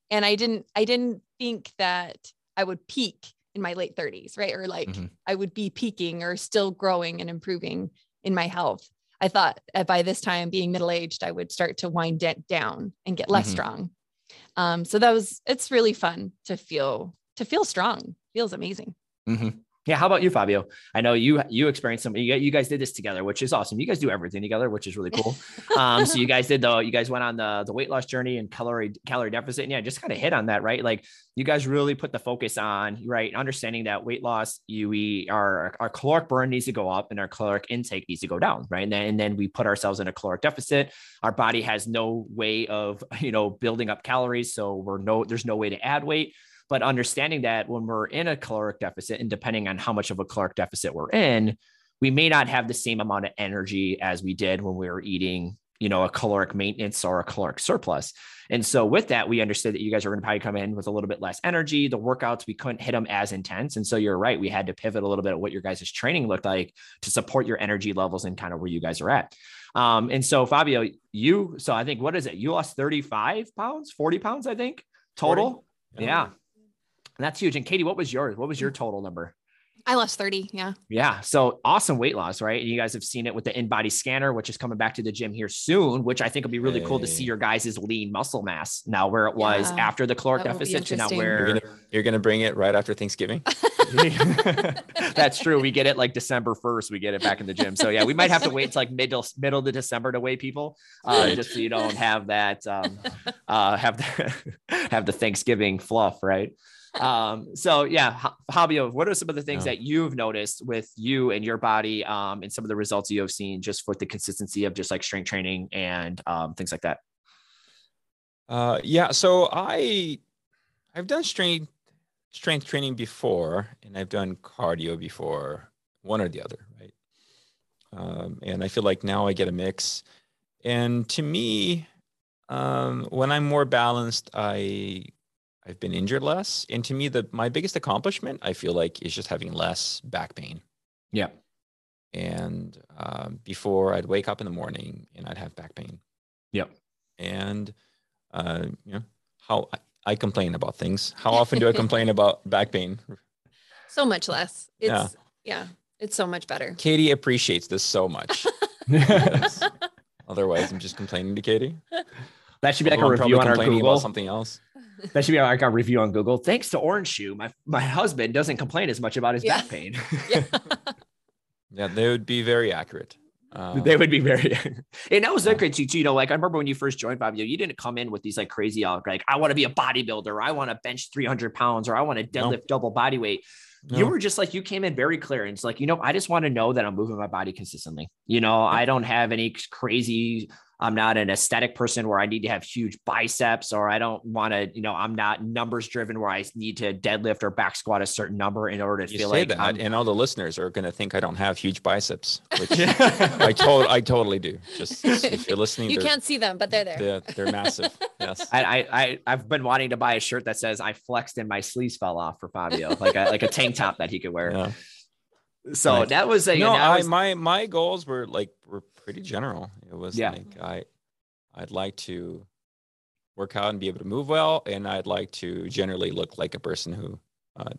C: And I didn't I didn't think that I would peak in my late 30s, right? Or like mm-hmm. I would be peaking or still growing and improving in my health. I thought by this time, being middle aged, I would start to wind it down and get less mm-hmm. strong. Um, so that was it's really fun to feel to feel strong. Feels amazing.
A: Mm-hmm. Yeah. How about you, Fabio? I know you you experienced some. You, you guys did this together, which is awesome. You guys do everything together, which is really cool. um, so you guys did the you guys went on the the weight loss journey and calorie calorie deficit. And yeah, just kind of hit on that, right? Like you guys really put the focus on right understanding that weight loss, you we our our caloric burn needs to go up and our caloric intake needs to go down, right? And then and then we put ourselves in a caloric deficit. Our body has no way of you know building up calories, so we're no there's no way to add weight. But understanding that when we're in a caloric deficit, and depending on how much of a caloric deficit we're in, we may not have the same amount of energy as we did when we were eating, you know, a caloric maintenance or a caloric surplus. And so with that, we understood that you guys are going to probably come in with a little bit less energy. The workouts, we couldn't hit them as intense. And so you're right. We had to pivot a little bit of what your guys' training looked like to support your energy levels and kind of where you guys are at. Um, and so Fabio, you, so I think, what is it? You lost 35 pounds, 40 pounds, I think total. 40? Yeah. Yeah. And that's huge. And Katie, what was yours? What was your total number?
C: I lost 30. Yeah.
A: Yeah. So awesome weight loss, right? And you guys have seen it with the in body scanner, which is coming back to the gym here soon, which I think will be really hey. cool to see your guys' lean muscle mass now where it was yeah, after the caloric deficit to now where
B: you're gonna, you're gonna bring it right after Thanksgiving.
A: That's true. We get it like December 1st. We get it back in the gym. So yeah, we might have to wait till like middle middle to December to weigh people, uh, right. just so you don't have that um, uh, have the have the Thanksgiving fluff, right? Um, so yeah, Fabio, what are some of the things yeah. that you've noticed with you and your body um, and some of the results you have seen just with the consistency of just like strength training and um, things like that?
B: Uh, yeah, so I I've done strength strength training before, and I've done cardio before, one or the other, right? Um, and I feel like now I get a mix. And to me, um, when I'm more balanced, I I've been injured less. And to me, the my biggest accomplishment, I feel like, is just having less back pain.
A: Yeah.
B: And um, before I'd wake up in the morning and I'd have back pain.
A: Yep.
B: And uh, you know how I, I complain about things. How often do I complain about back pain?
C: So much less. It's yeah. yeah, it's so much better.
B: Katie appreciates this so much. Otherwise, I'm just complaining to Katie.
A: That should be like a review on our Google.
B: About something else
A: that should be like a review on Google. Thanks to Orange Shoe, my my husband doesn't complain as much about his yeah. back pain.
B: yeah. yeah, they would be very accurate.
A: Um, they would be very, and that was yeah. great too. You know, like I remember when you first joined Fabio, you didn't come in with these like crazy, uh, like I want to be a bodybuilder, or I want to bench 300 pounds, or I want to deadlift no. double body weight. No. You were just like you came in very clear, and it's like you know, I just want to know that I'm moving my body consistently. You know, I don't have any crazy I'm not an aesthetic person where I need to have huge biceps or I don't want to, you know, I'm not numbers driven where I need to deadlift or back squat a certain number in order to you feel like
B: that. I'm, and all the listeners are going to think I don't have huge biceps, which I, to- I totally do. Just if you're listening,
C: you can't see them, but they're there.
B: They're, they're massive. Yes.
A: I, I, I've been wanting to buy a shirt that says I flexed and my sleeves fell off for Fabio, like a, like a tank top that he could wear. Yeah. So nice. that was a,
B: no,
A: I,
B: was, my, my goals were like, were pretty general. It was yeah. like I I'd like to work out and be able to move well, and I'd like to generally look like a person who uh,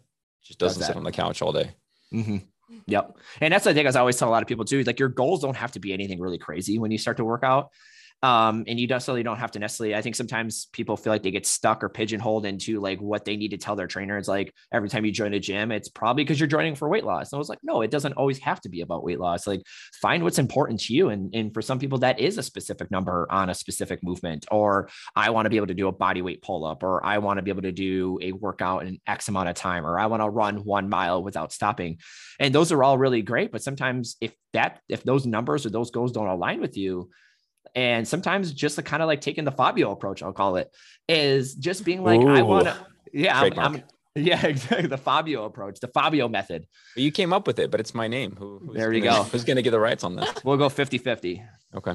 B: just doesn't sit on the couch all day.
A: Mm-hmm. Yep. And that's the thing, as I always tell a lot of people too, like your goals don't have to be anything really crazy when you start to work out. Um, and you necessarily don't have to necessarily, I think sometimes people feel like they get stuck or pigeonholed into like what they need to tell their trainer. It's like every time you join a gym, it's probably because you're joining for weight loss. And I was like, no, it doesn't always have to be about weight loss. Like find what's important to you. And, and for some people, that is a specific number on a specific movement, or I want to be able to do a body weight pull up, or I want to be able to do a workout in X amount of time, or I want to run one mile without stopping. And those are all really great. But sometimes if that, if those numbers or those goals don't align with you, and sometimes just the kind of like taking the Fabio approach, I'll call it, is just being like, Ooh. I want to, yeah, I'm, I'm, yeah, exactly. The Fabio approach, the Fabio method.
B: You came up with it, but it's my name. Who,
A: there you
B: gonna,
A: go.
B: Who's going to get the rights on this?
A: We'll go 50 50.
B: Okay.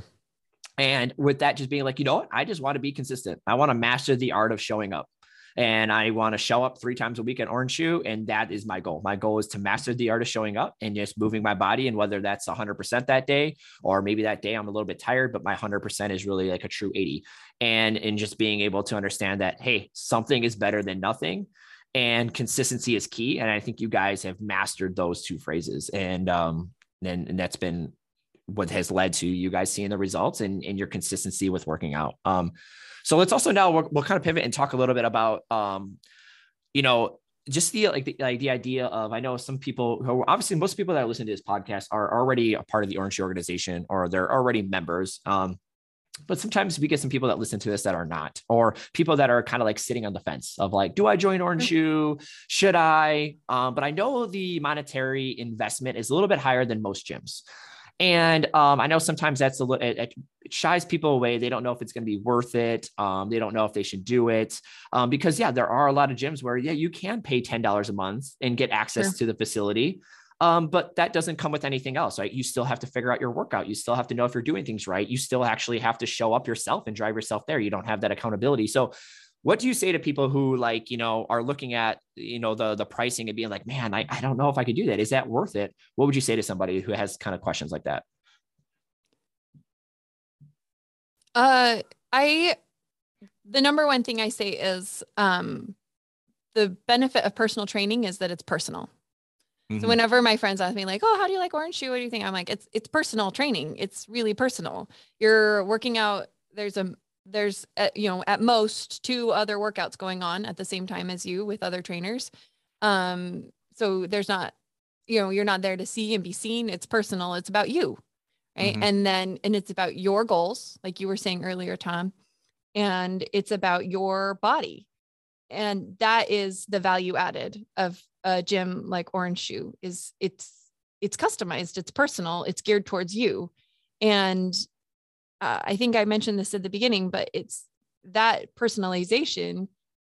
A: And with that, just being like, you know what? I just want to be consistent. I want to master the art of showing up and I want to show up three times a week at Orange Shoe. And that is my goal. My goal is to master the art of showing up and just moving my body. And whether that's 100% that day, or maybe that day I'm a little bit tired, but my 100% is really like a true 80. And in just being able to understand that, hey, something is better than nothing. And consistency is key. And I think you guys have mastered those two phrases. And, um, and, and that's been what has led to you guys seeing the results and, and your consistency with working out. Um, so let's also now we'll, we'll kind of pivot and talk a little bit about, um, you know, just the like the, like the idea of I know some people who obviously most people that listen to this podcast are already a part of the Orange organization or they're already members. Um, but sometimes we get some people that listen to this that are not, or people that are kind of like sitting on the fence of like, do I join Orange Shoe? Should I? Um, but I know the monetary investment is a little bit higher than most gyms. And um, I know sometimes that's a little, it, it, shies people away. They don't know if it's going to be worth it. Um, they don't know if they should do it. Um, because, yeah, there are a lot of gyms where, yeah, you can pay $10 a month and get access sure. to the facility. Um, but that doesn't come with anything else, right? You still have to figure out your workout. You still have to know if you're doing things right. You still actually have to show up yourself and drive yourself there. You don't have that accountability. So, what do you say to people who like you know are looking at you know the the pricing and being like man I, I don't know if i could do that. Is that worth it? What would you say to somebody who has kind of questions like that?
C: Uh i the number one thing i say is um the benefit of personal training is that it's personal. Mm-hmm. so whenever my friends ask me like oh how do you like orange shoe? What do you think? I'm like it's it's personal training. It's really personal. You're working out. There's a there's uh, you know at most two other workouts going on at the same time as you with other trainers. Um so there's not you know you're not there to see and be seen. It's personal. It's about you right? Mm-hmm. and then and it's about your goals like you were saying earlier tom and it's about your body. And that is the value added of a gym like orange shoe is it's it's customized. It's personal. It's geared towards you. And uh, I think I mentioned this at the beginning, but it's that personalization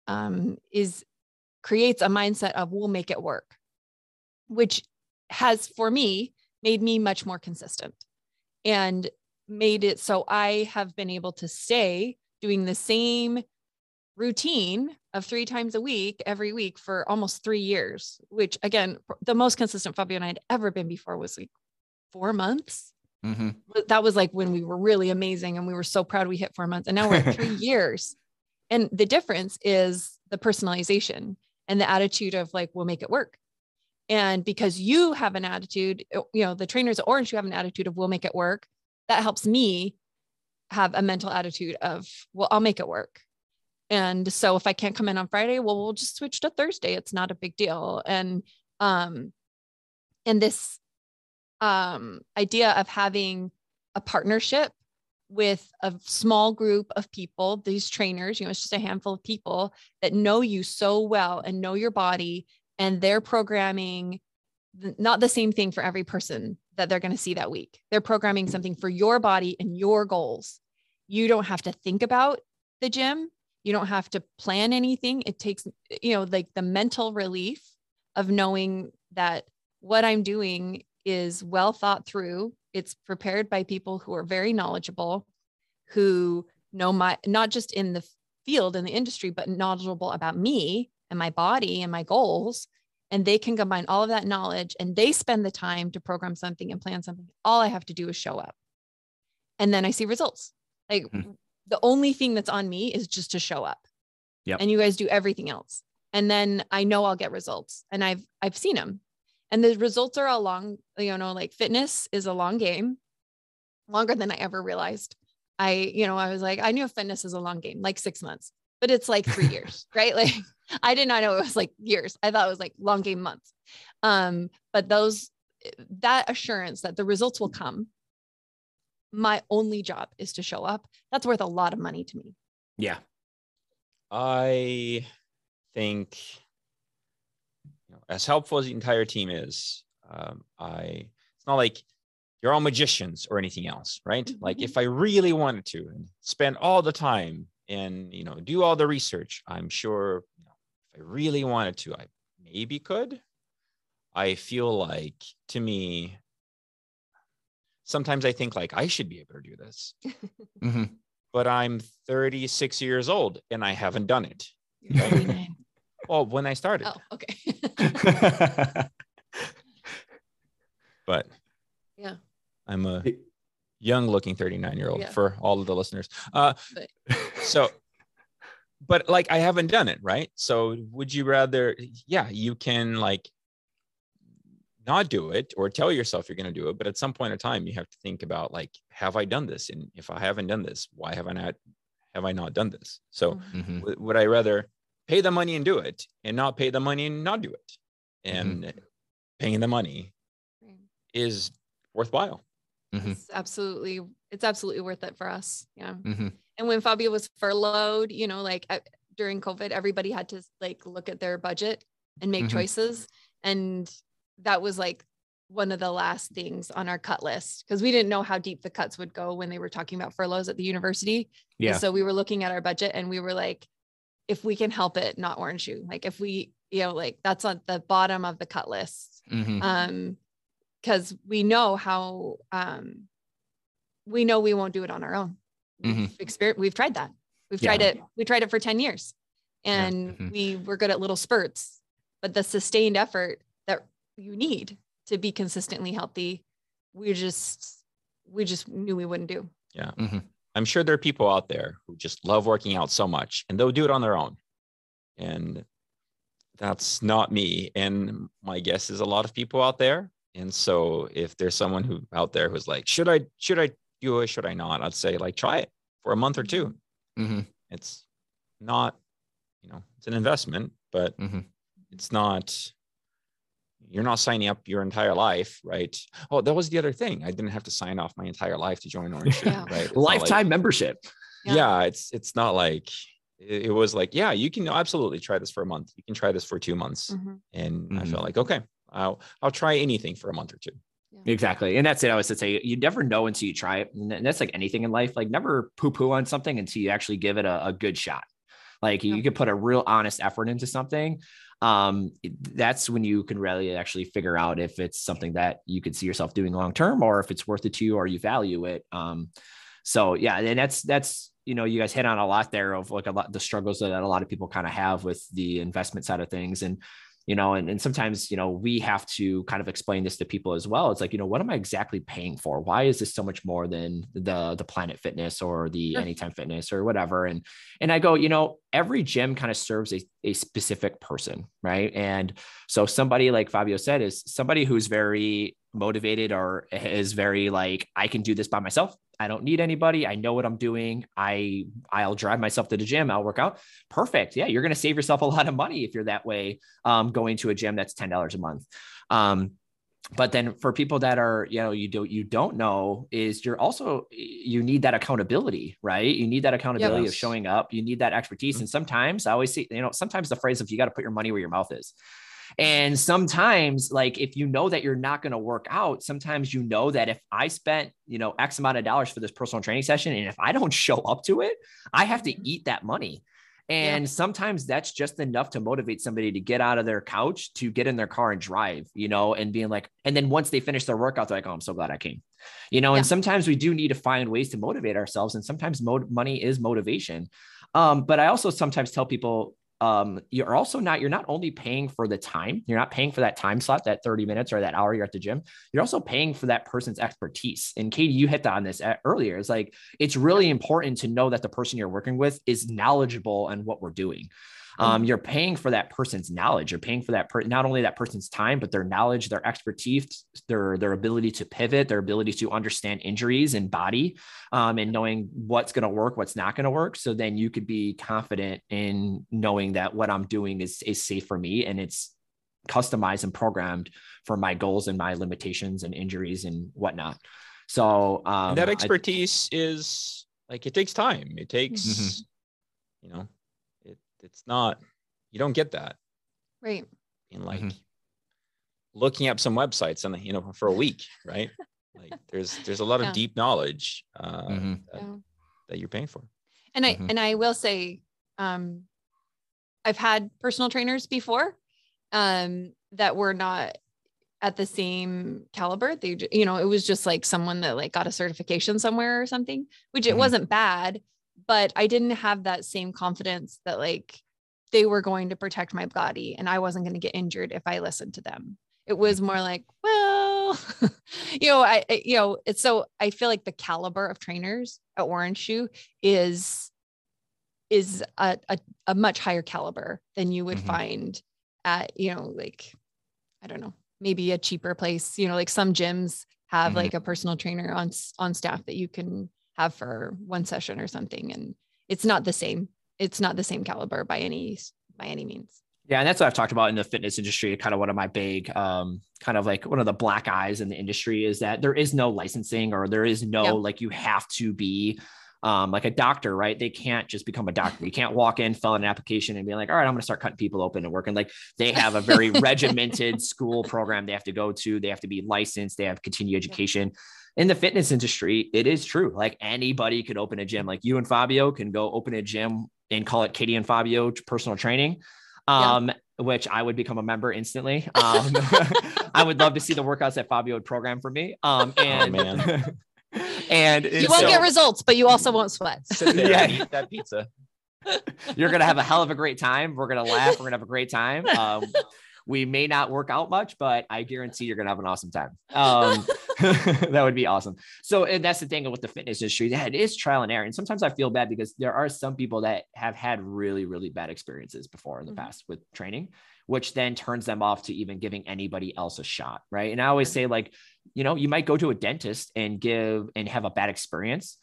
C: um, is creates a mindset of we'll make it work, which has for me made me much more consistent and made it so I have been able to stay doing the same routine of three times a week every week for almost three years, which again, the most consistent Fabio and I had ever been before was like four months. Mm-hmm. That was like when we were really amazing and we were so proud we hit four months. And now we're at three years. And the difference is the personalization and the attitude of like, we'll make it work. And because you have an attitude, uh, you know, the trainers at Orange, you have an attitude of we'll make it work. That helps me have a mental attitude of, well, I'll make it work. And so if I can't come in on Friday, well, we'll just switch to Thursday. It's not a big deal. And um, and this um, idea of having a partnership with a small group of people, these trainers, you know, it's just a handful of people that know you so well and know your body, and they're programming not the same thing for every person that they're going to see that week. They're programming something for your body and your goals. You don't have to think about the gym. You don't have to plan anything. It takes, you know, like the mental relief of knowing that what I'm doing is well thought through. It's prepared by people who are very knowledgeable, who know my not just in the field in the industry, but knowledgeable about me and my body and my goals. And they can combine all of that knowledge and they spend the time to program something and plan something. All I have to do is show up. And then I see results. Like mm-hmm. the only thing that's on me is just to show up. Yep. And you guys do everything else. And then I know I'll get results. And I've I've seen them and the results are a long you know like fitness is a long game longer than i ever realized. I you know i was like i knew fitness is a long game like six months but it's like three years right? Like i did not know it was like years. I thought it was like long game months. Um but those that assurance that the results will come my only job is to show up. That's worth a lot of money to me.
A: Yeah.
B: I think as helpful as the entire team is, um, I it's not like you're all magicians or anything else, right? Mm-hmm. Like if I really wanted to and spend all the time and you know do all the research, I'm sure you know, if I really wanted to, I maybe could. I feel like to me, sometimes I think like I should be able to do this. mm-hmm. But I'm 36 years old and I haven't done it. Well, when I started.
C: Oh, okay.
B: but
C: yeah,
B: I'm a young looking 39 year old yeah. for all of the listeners. Uh, but. so, but like I haven't done it, right? So would you rather, yeah, you can like not do it or tell yourself you're going to do it. But at some point in time, you have to think about like, have I done this? And if I haven't done this, why have I not, have I not done this? So mm-hmm. w- would I rather pay the money and do it and not pay the money and not do it and
D: Mm-hmm.
B: paying the money
C: Right.
B: is worthwhile
D: Mhm.
C: It's absolutely, it's absolutely worth it for us. Yeah.
D: Mhm.
C: And when Fabio was furloughed, you know, like during COVID, everybody had to like look at their budget and make
D: Mhm.
C: choices. And that was like one of the last things on our cut list because we didn't know how deep the cuts would go when they were talking about furloughs at the university. And
A: Yeah.
C: so we were looking at our budget and we were like, if we can help it, not Orange Shoe Like if we, you know, like that's on the bottom of the cut list.
D: Mhm.
C: um because we know how um we know we won't do it on our own. We've exper- we've tried that. We've tried it we tried it for 10 years
D: Yeah.
C: and
D: Mhm.
C: we were good at little spurts but the sustained effort that you need to be consistently healthy we just we just knew we wouldn't do
B: i'm sure there are people out there who just love working out so much and they'll do it on their own. And that's not me. And my guess is a lot of people out there. And so if there's someone who out there who's like should i should i do it? Should i not? I'd say like try it for a month or two.
D: Mhm.
B: it's not you know it's an investment but
D: Mhm.
B: it's not you're not signing up your entire life right oh that was the other thing i didn't have to sign off my entire life to join orange Shoe,
C: Yeah.
B: right It's not like-
A: Lifetime membership.
C: Yeah.
B: yeah. it's it's not like it, it was like yeah you can absolutely try this for a month you can try this for two months
C: Mhm.
B: and i
D: Mhm.
B: felt like okay i'll i'll try anything for a month or two
A: Exactly. And that's it. I was to say you never know until you try it. And that's like anything in life. Like never poo poo on something until you actually give it a, a good shot. Like you
C: Yeah.
A: could put a real honest effort into something. Um, that's when you can really actually figure out if it's something that you could see yourself doing long term or if it's worth it to you or you value it. Um, so yeah, and that's that's you know, you guys hit on a lot there of like a lot the struggles that a lot of people kind of have with the investment side of things. And you know and, and sometimes you know we have to kind of explain this to people as well. It's like you know what am i exactly paying for? Why is this so much more than the the planet fitness or the
C: Sure.
A: anytime fitness or whatever? And and i go you know every gym kind of serves a, a specific person right? And so somebody like fabio said is somebody who's very motivated or is very like i can do this by myself i don't need anybody. I know what i'm doing. I i'll drive myself to the gym. I'll work out. Perfect. Yeah you're going to save yourself a lot of money if you're that way um, going to a gym that's $10 a month. Um, but then for people that are you know you don't you don't know is you're also you need that accountability right? You need that accountability of showing up. You need that expertise.
D: Mhm.
A: and sometimes i always see you know sometimes the phrase of you got to put your money where your mouth is and sometimes like if you know that you're not going to work out sometimes you know that if i spent you know x amount of dollars for this personal training session and if i don't show up to it i have to eat that money. And sometimes that's just enough to motivate somebody to get out of their couch to get in their car and drive you know and being like and then once they finish their workout they're like oh i'm so glad i came you know
C: Yeah.
A: and sometimes we do need to find ways to motivate ourselves and sometimes mo- money is motivation. Um, but i also sometimes tell people um, you're also not you're not only paying for the time you're not paying for that time slot that 30 minutes or that hour you're at the gym. You're also paying for that person's expertise. And katie you hit on this at- earlier. It's like it's really important to know that the person you're working with is knowledgeable on what we're doing um, you're paying for that person's knowledge. You're paying for that per- not only that person's time but their knowledge their expertise their their ability to pivot their ability to understand injuries and body um, and knowing what's going to work what's not going to work. So then you could be confident in knowing that what i'm doing is is safe for me and it's customized and programmed for my goals and my limitations and injuries and whatnot. So um,
B: that
A: I-
B: expertise is like it takes time. It takes
D: Mhm.
B: you know it's not you don't get that
C: right
B: in like
D: Mhm.
B: looking up some websites and you know for a week right like there's there's a lot
C: Yeah.
B: of deep knowledge uh,
D: Mhm.
B: that,
C: Yeah.
B: that you're paying for
C: and i
D: Mhm.
C: and i will say um i've had personal trainers before um that were not at the same caliber they you know it was just like someone that like got a certification somewhere or something which it
D: Mhm.
C: wasn't bad but i didn't have that same confidence that like they were going to protect my body and i wasn't going to get injured if i listened to them it was more like well you know I, I you know it's so i feel like the caliber of trainers at orange shoe is is a, a, a much higher caliber than you would
D: Mhm.
C: find at you know like i don't know maybe a cheaper place you know like some gyms have
D: Mhm.
C: like a personal trainer on on staff that you can have for one session or something and it's not the same it's not the same caliber by any by any means.
A: Yeah, and that's what I've talked about in the fitness industry. Kind of one of my big, um, kind of like one of the black eyes in the industry is that there is no licensing or there is no
C: Yeah.
A: like you have to be um, like a doctor, right? They can't just become a doctor. You can't walk in, fill out an application, and be like, all right, I'm going to start cutting people open and working. Like they have a very regimented school program they have to go to. They have to be licensed. They have continued education. In the fitness industry, it is true. Like anybody could open a gym. Like you and Fabio can go open a gym and call it Katie and Fabio personal training
C: Yeah.
A: um, which I would become a member instantly. Um, I would love to see the workouts that Fabio would program for me. Um, and
B: man.
A: and
C: You won't
A: so
C: get results, but you also won't sweat.
B: Sit there
A: Yeah.
B: and eat that pizza.
A: you're gonna have a hell of a great time. We're gonna laugh. We're gonna have a great time. Um, we may not work out much, but I guarantee you're gonna have an awesome time. Um, that would be awesome. So and that's the thing with the fitness industry. Yeah, it is trial and error. And sometimes I feel bad because there are some people that have had really, really bad experiences before in the
C: Mhm.
A: past with training, which then turns them off to even giving anybody else a shot. Right. And I always say, like, you know, you might go to a dentist and give and have a bad experience.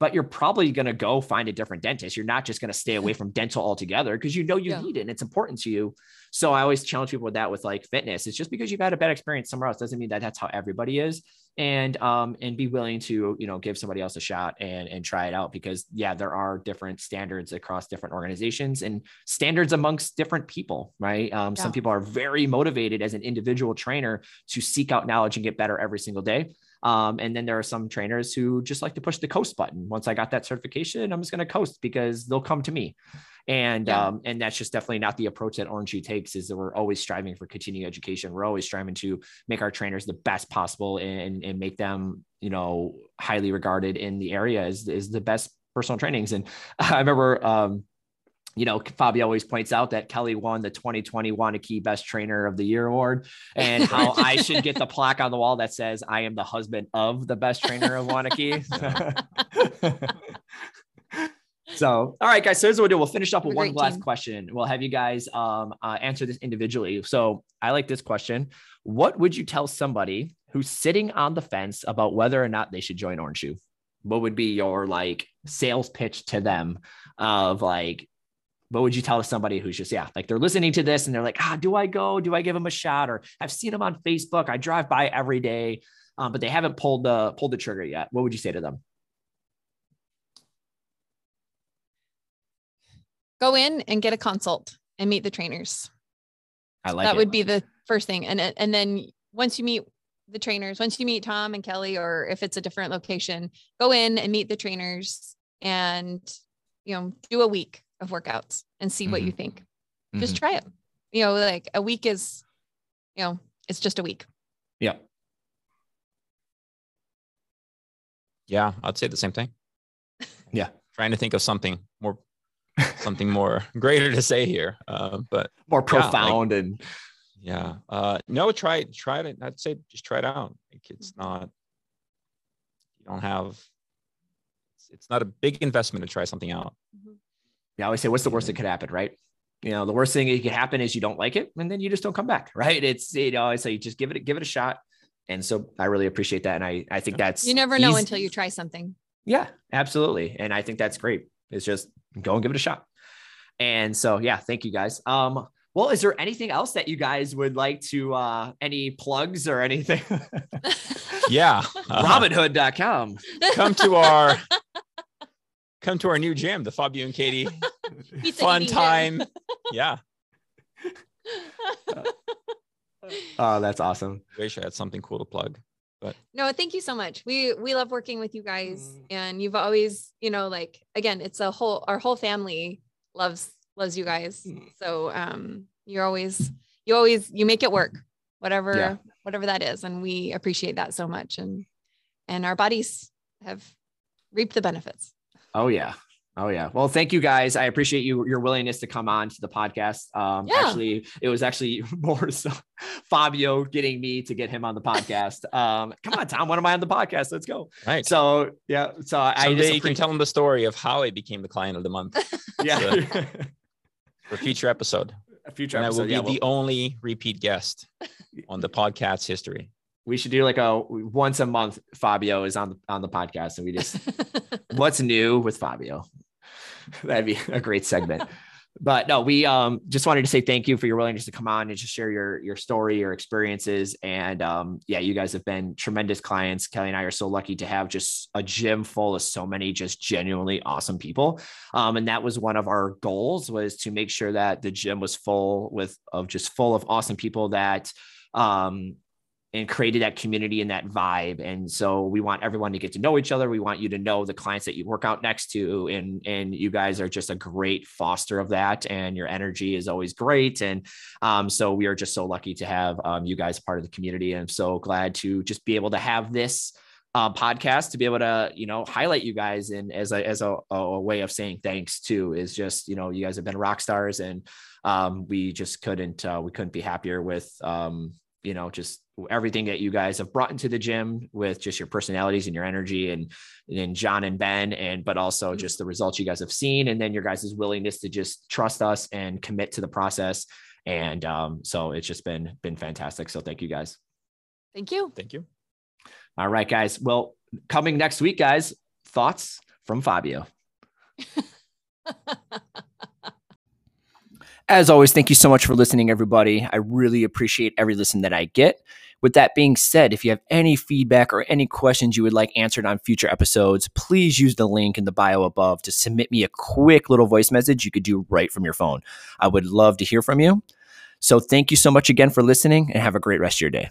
A: But you're probably going to go find a different dentist. You're not just going to stay away from dental altogether because you know you
C: Yeah.
A: need it and it's important to you. So I always challenge people with that with like fitness. It's just because you've had a bad experience somewhere else doesn't mean that that's how everybody is. And um and be willing to you know give somebody else a shot and and try it out because yeah there are different standards across different organizations and standards amongst different people right. Um, Some people are very motivated as an individual trainer to seek out knowledge and get better every single day. Um, and then there are some trainers who just like to push the coast button. Once I got that certification, I'm just going to coast because they'll come to me. And
C: Yeah.
A: um, and that's just definitely not the approach that Orange Shoe takes. Is that we're always striving for continuing education. We're always striving to make our trainers the best possible and and make them you know highly regarded in the area is is the best personal trainings. And I remember um, you know, Fabio always points out that Kelly won the 2020 Waunakee Best Trainer of the Year award, and how I should get the plaque on the wall that says I am the husband of the best trainer of Waunakee. so, all right, guys. So here's what we'll do. We'll finish up with one last
C: team.
A: question. We'll have you guys um, uh, answer this individually. So I like this question. What would you tell somebody who's sitting on the fence about whether or not they should join Orange Shoe? What would be your like sales pitch to them of like what would you tell somebody who's just yeah like they're listening to this and they're like ah do i go do i give them a shot or i've seen them on facebook i drive by every day um, but they haven't pulled the pulled the trigger yet what would you say to them
C: Go in and get a consult and meet the trainers.
A: i like
C: that
A: it.
C: would be the first thing. And and then once you meet the trainers, once you meet Tom and Kelly, or if it's a different location, go in and meet the trainers and you know do a week of workouts and see what you think. Just
A: Mhm.
C: try it. You know, like a week is, you know, it's just a week.
A: yeah
B: Yeah, I'd say the same thing.
A: Yeah.
B: Trying to think of something more, something more greater to say here. Uh, but
A: more
B: Yeah, like-
A: profound and
B: yeah, uh, no, try it. Try it. I'd say just try it out. Like it's
C: Mm-hmm.
B: not. You don't have. It's, it's not a big investment to try something out.
A: yeah, I always say, what's the worst that could happen, right? You know, the worst thing that could happen is you don't like it, and then you just don't come back, right? It's you know, I say just give it give it a shot. And so I really appreciate that, and I I think that's
C: You never know
A: easy-
C: until you try something.
A: Yeah, absolutely, and I think that's great. It's just go and give it a shot. And so yeah, thank you guys. Um, well, is there anything else that you guys would like to uh any plugs or anything?
B: Yeah, uh,
A: Robinhood.com.
B: come to our. Come to our new gym, the Fabio and Katie fun time. Yeah,
C: gym.
A: Oh, that's awesome.
B: wish I had something cool to plug.
C: But no, thank you so much. We we love working with you guys,
A: Mm.
C: and you've always, you know, like again, it's a whole our whole family loves loves you guys.
A: Mm.
C: So um, you're always you always you make it work, whatever
A: Yeah.
C: whatever that is, and we appreciate that so much. And and our bodies have reaped the benefits.
A: Oh yeah. Oh yeah. Well, thank you guys. I appreciate you your willingness to come on to the podcast. Um
C: Yeah.
A: actually it was actually more so Fabio getting me to get him on the podcast. Um come on, Tom, when am I on the podcast? Let's go.
B: Right.
A: So yeah, so I
B: Someday
A: just
B: you can tell him the story of how I became the client of the month
A: yeah.
B: for a future episode.
A: a future
B: And I will be
A: Yeah,
B: the only repeat guest on the podcast's history.
A: We should do like a once a month Fabio is on the on the podcast and we just what's new with Fabio. That'd be a great segment. but no, we um just wanted to say thank you for your willingness to come on and just share your your story, your experiences, and um yeah, you guys have been tremendous clients. Kelly and I are so lucky to have just a gym full of so many just genuinely awesome people. Um, and that was one of our goals was to make sure that the gym was full with of just full of awesome people that um and created that community and that vibe. And so we want everyone to get to know each other. We want you to know the clients that you work out next to, and and you guys are just a great foster of that. And your energy is always great. And um, so we are just so lucky to have um, you guys part of the community. And I'm so glad to just be able to have this. Uh, podcast to be able to you know highlight you guys and as a as a, a way of saying thanks too is just you know you guys have been rock stars and um, we just couldn't uh, we couldn't be happier with um, you know just everything that you guys have brought into the gym with just your personalities and your energy and and John and Ben and but also mm-hmm. just the results you guys have seen and then your guys' willingness to just trust us and commit to the process. And um, so it's just been been fantastic. So thank you guys.
C: Thank you.
B: Thank you.
A: All right guys. Well coming next week guys thoughts from Fabio. As always, thank you so much for listening, everybody. I really appreciate every listen that I get. With that being said, if you have any feedback or any questions you would like answered on future episodes, please use the link in the bio above to submit me a quick little voice message you could do right from your phone. I would love to hear from you. So, thank you so much again for listening and have a great rest of your day.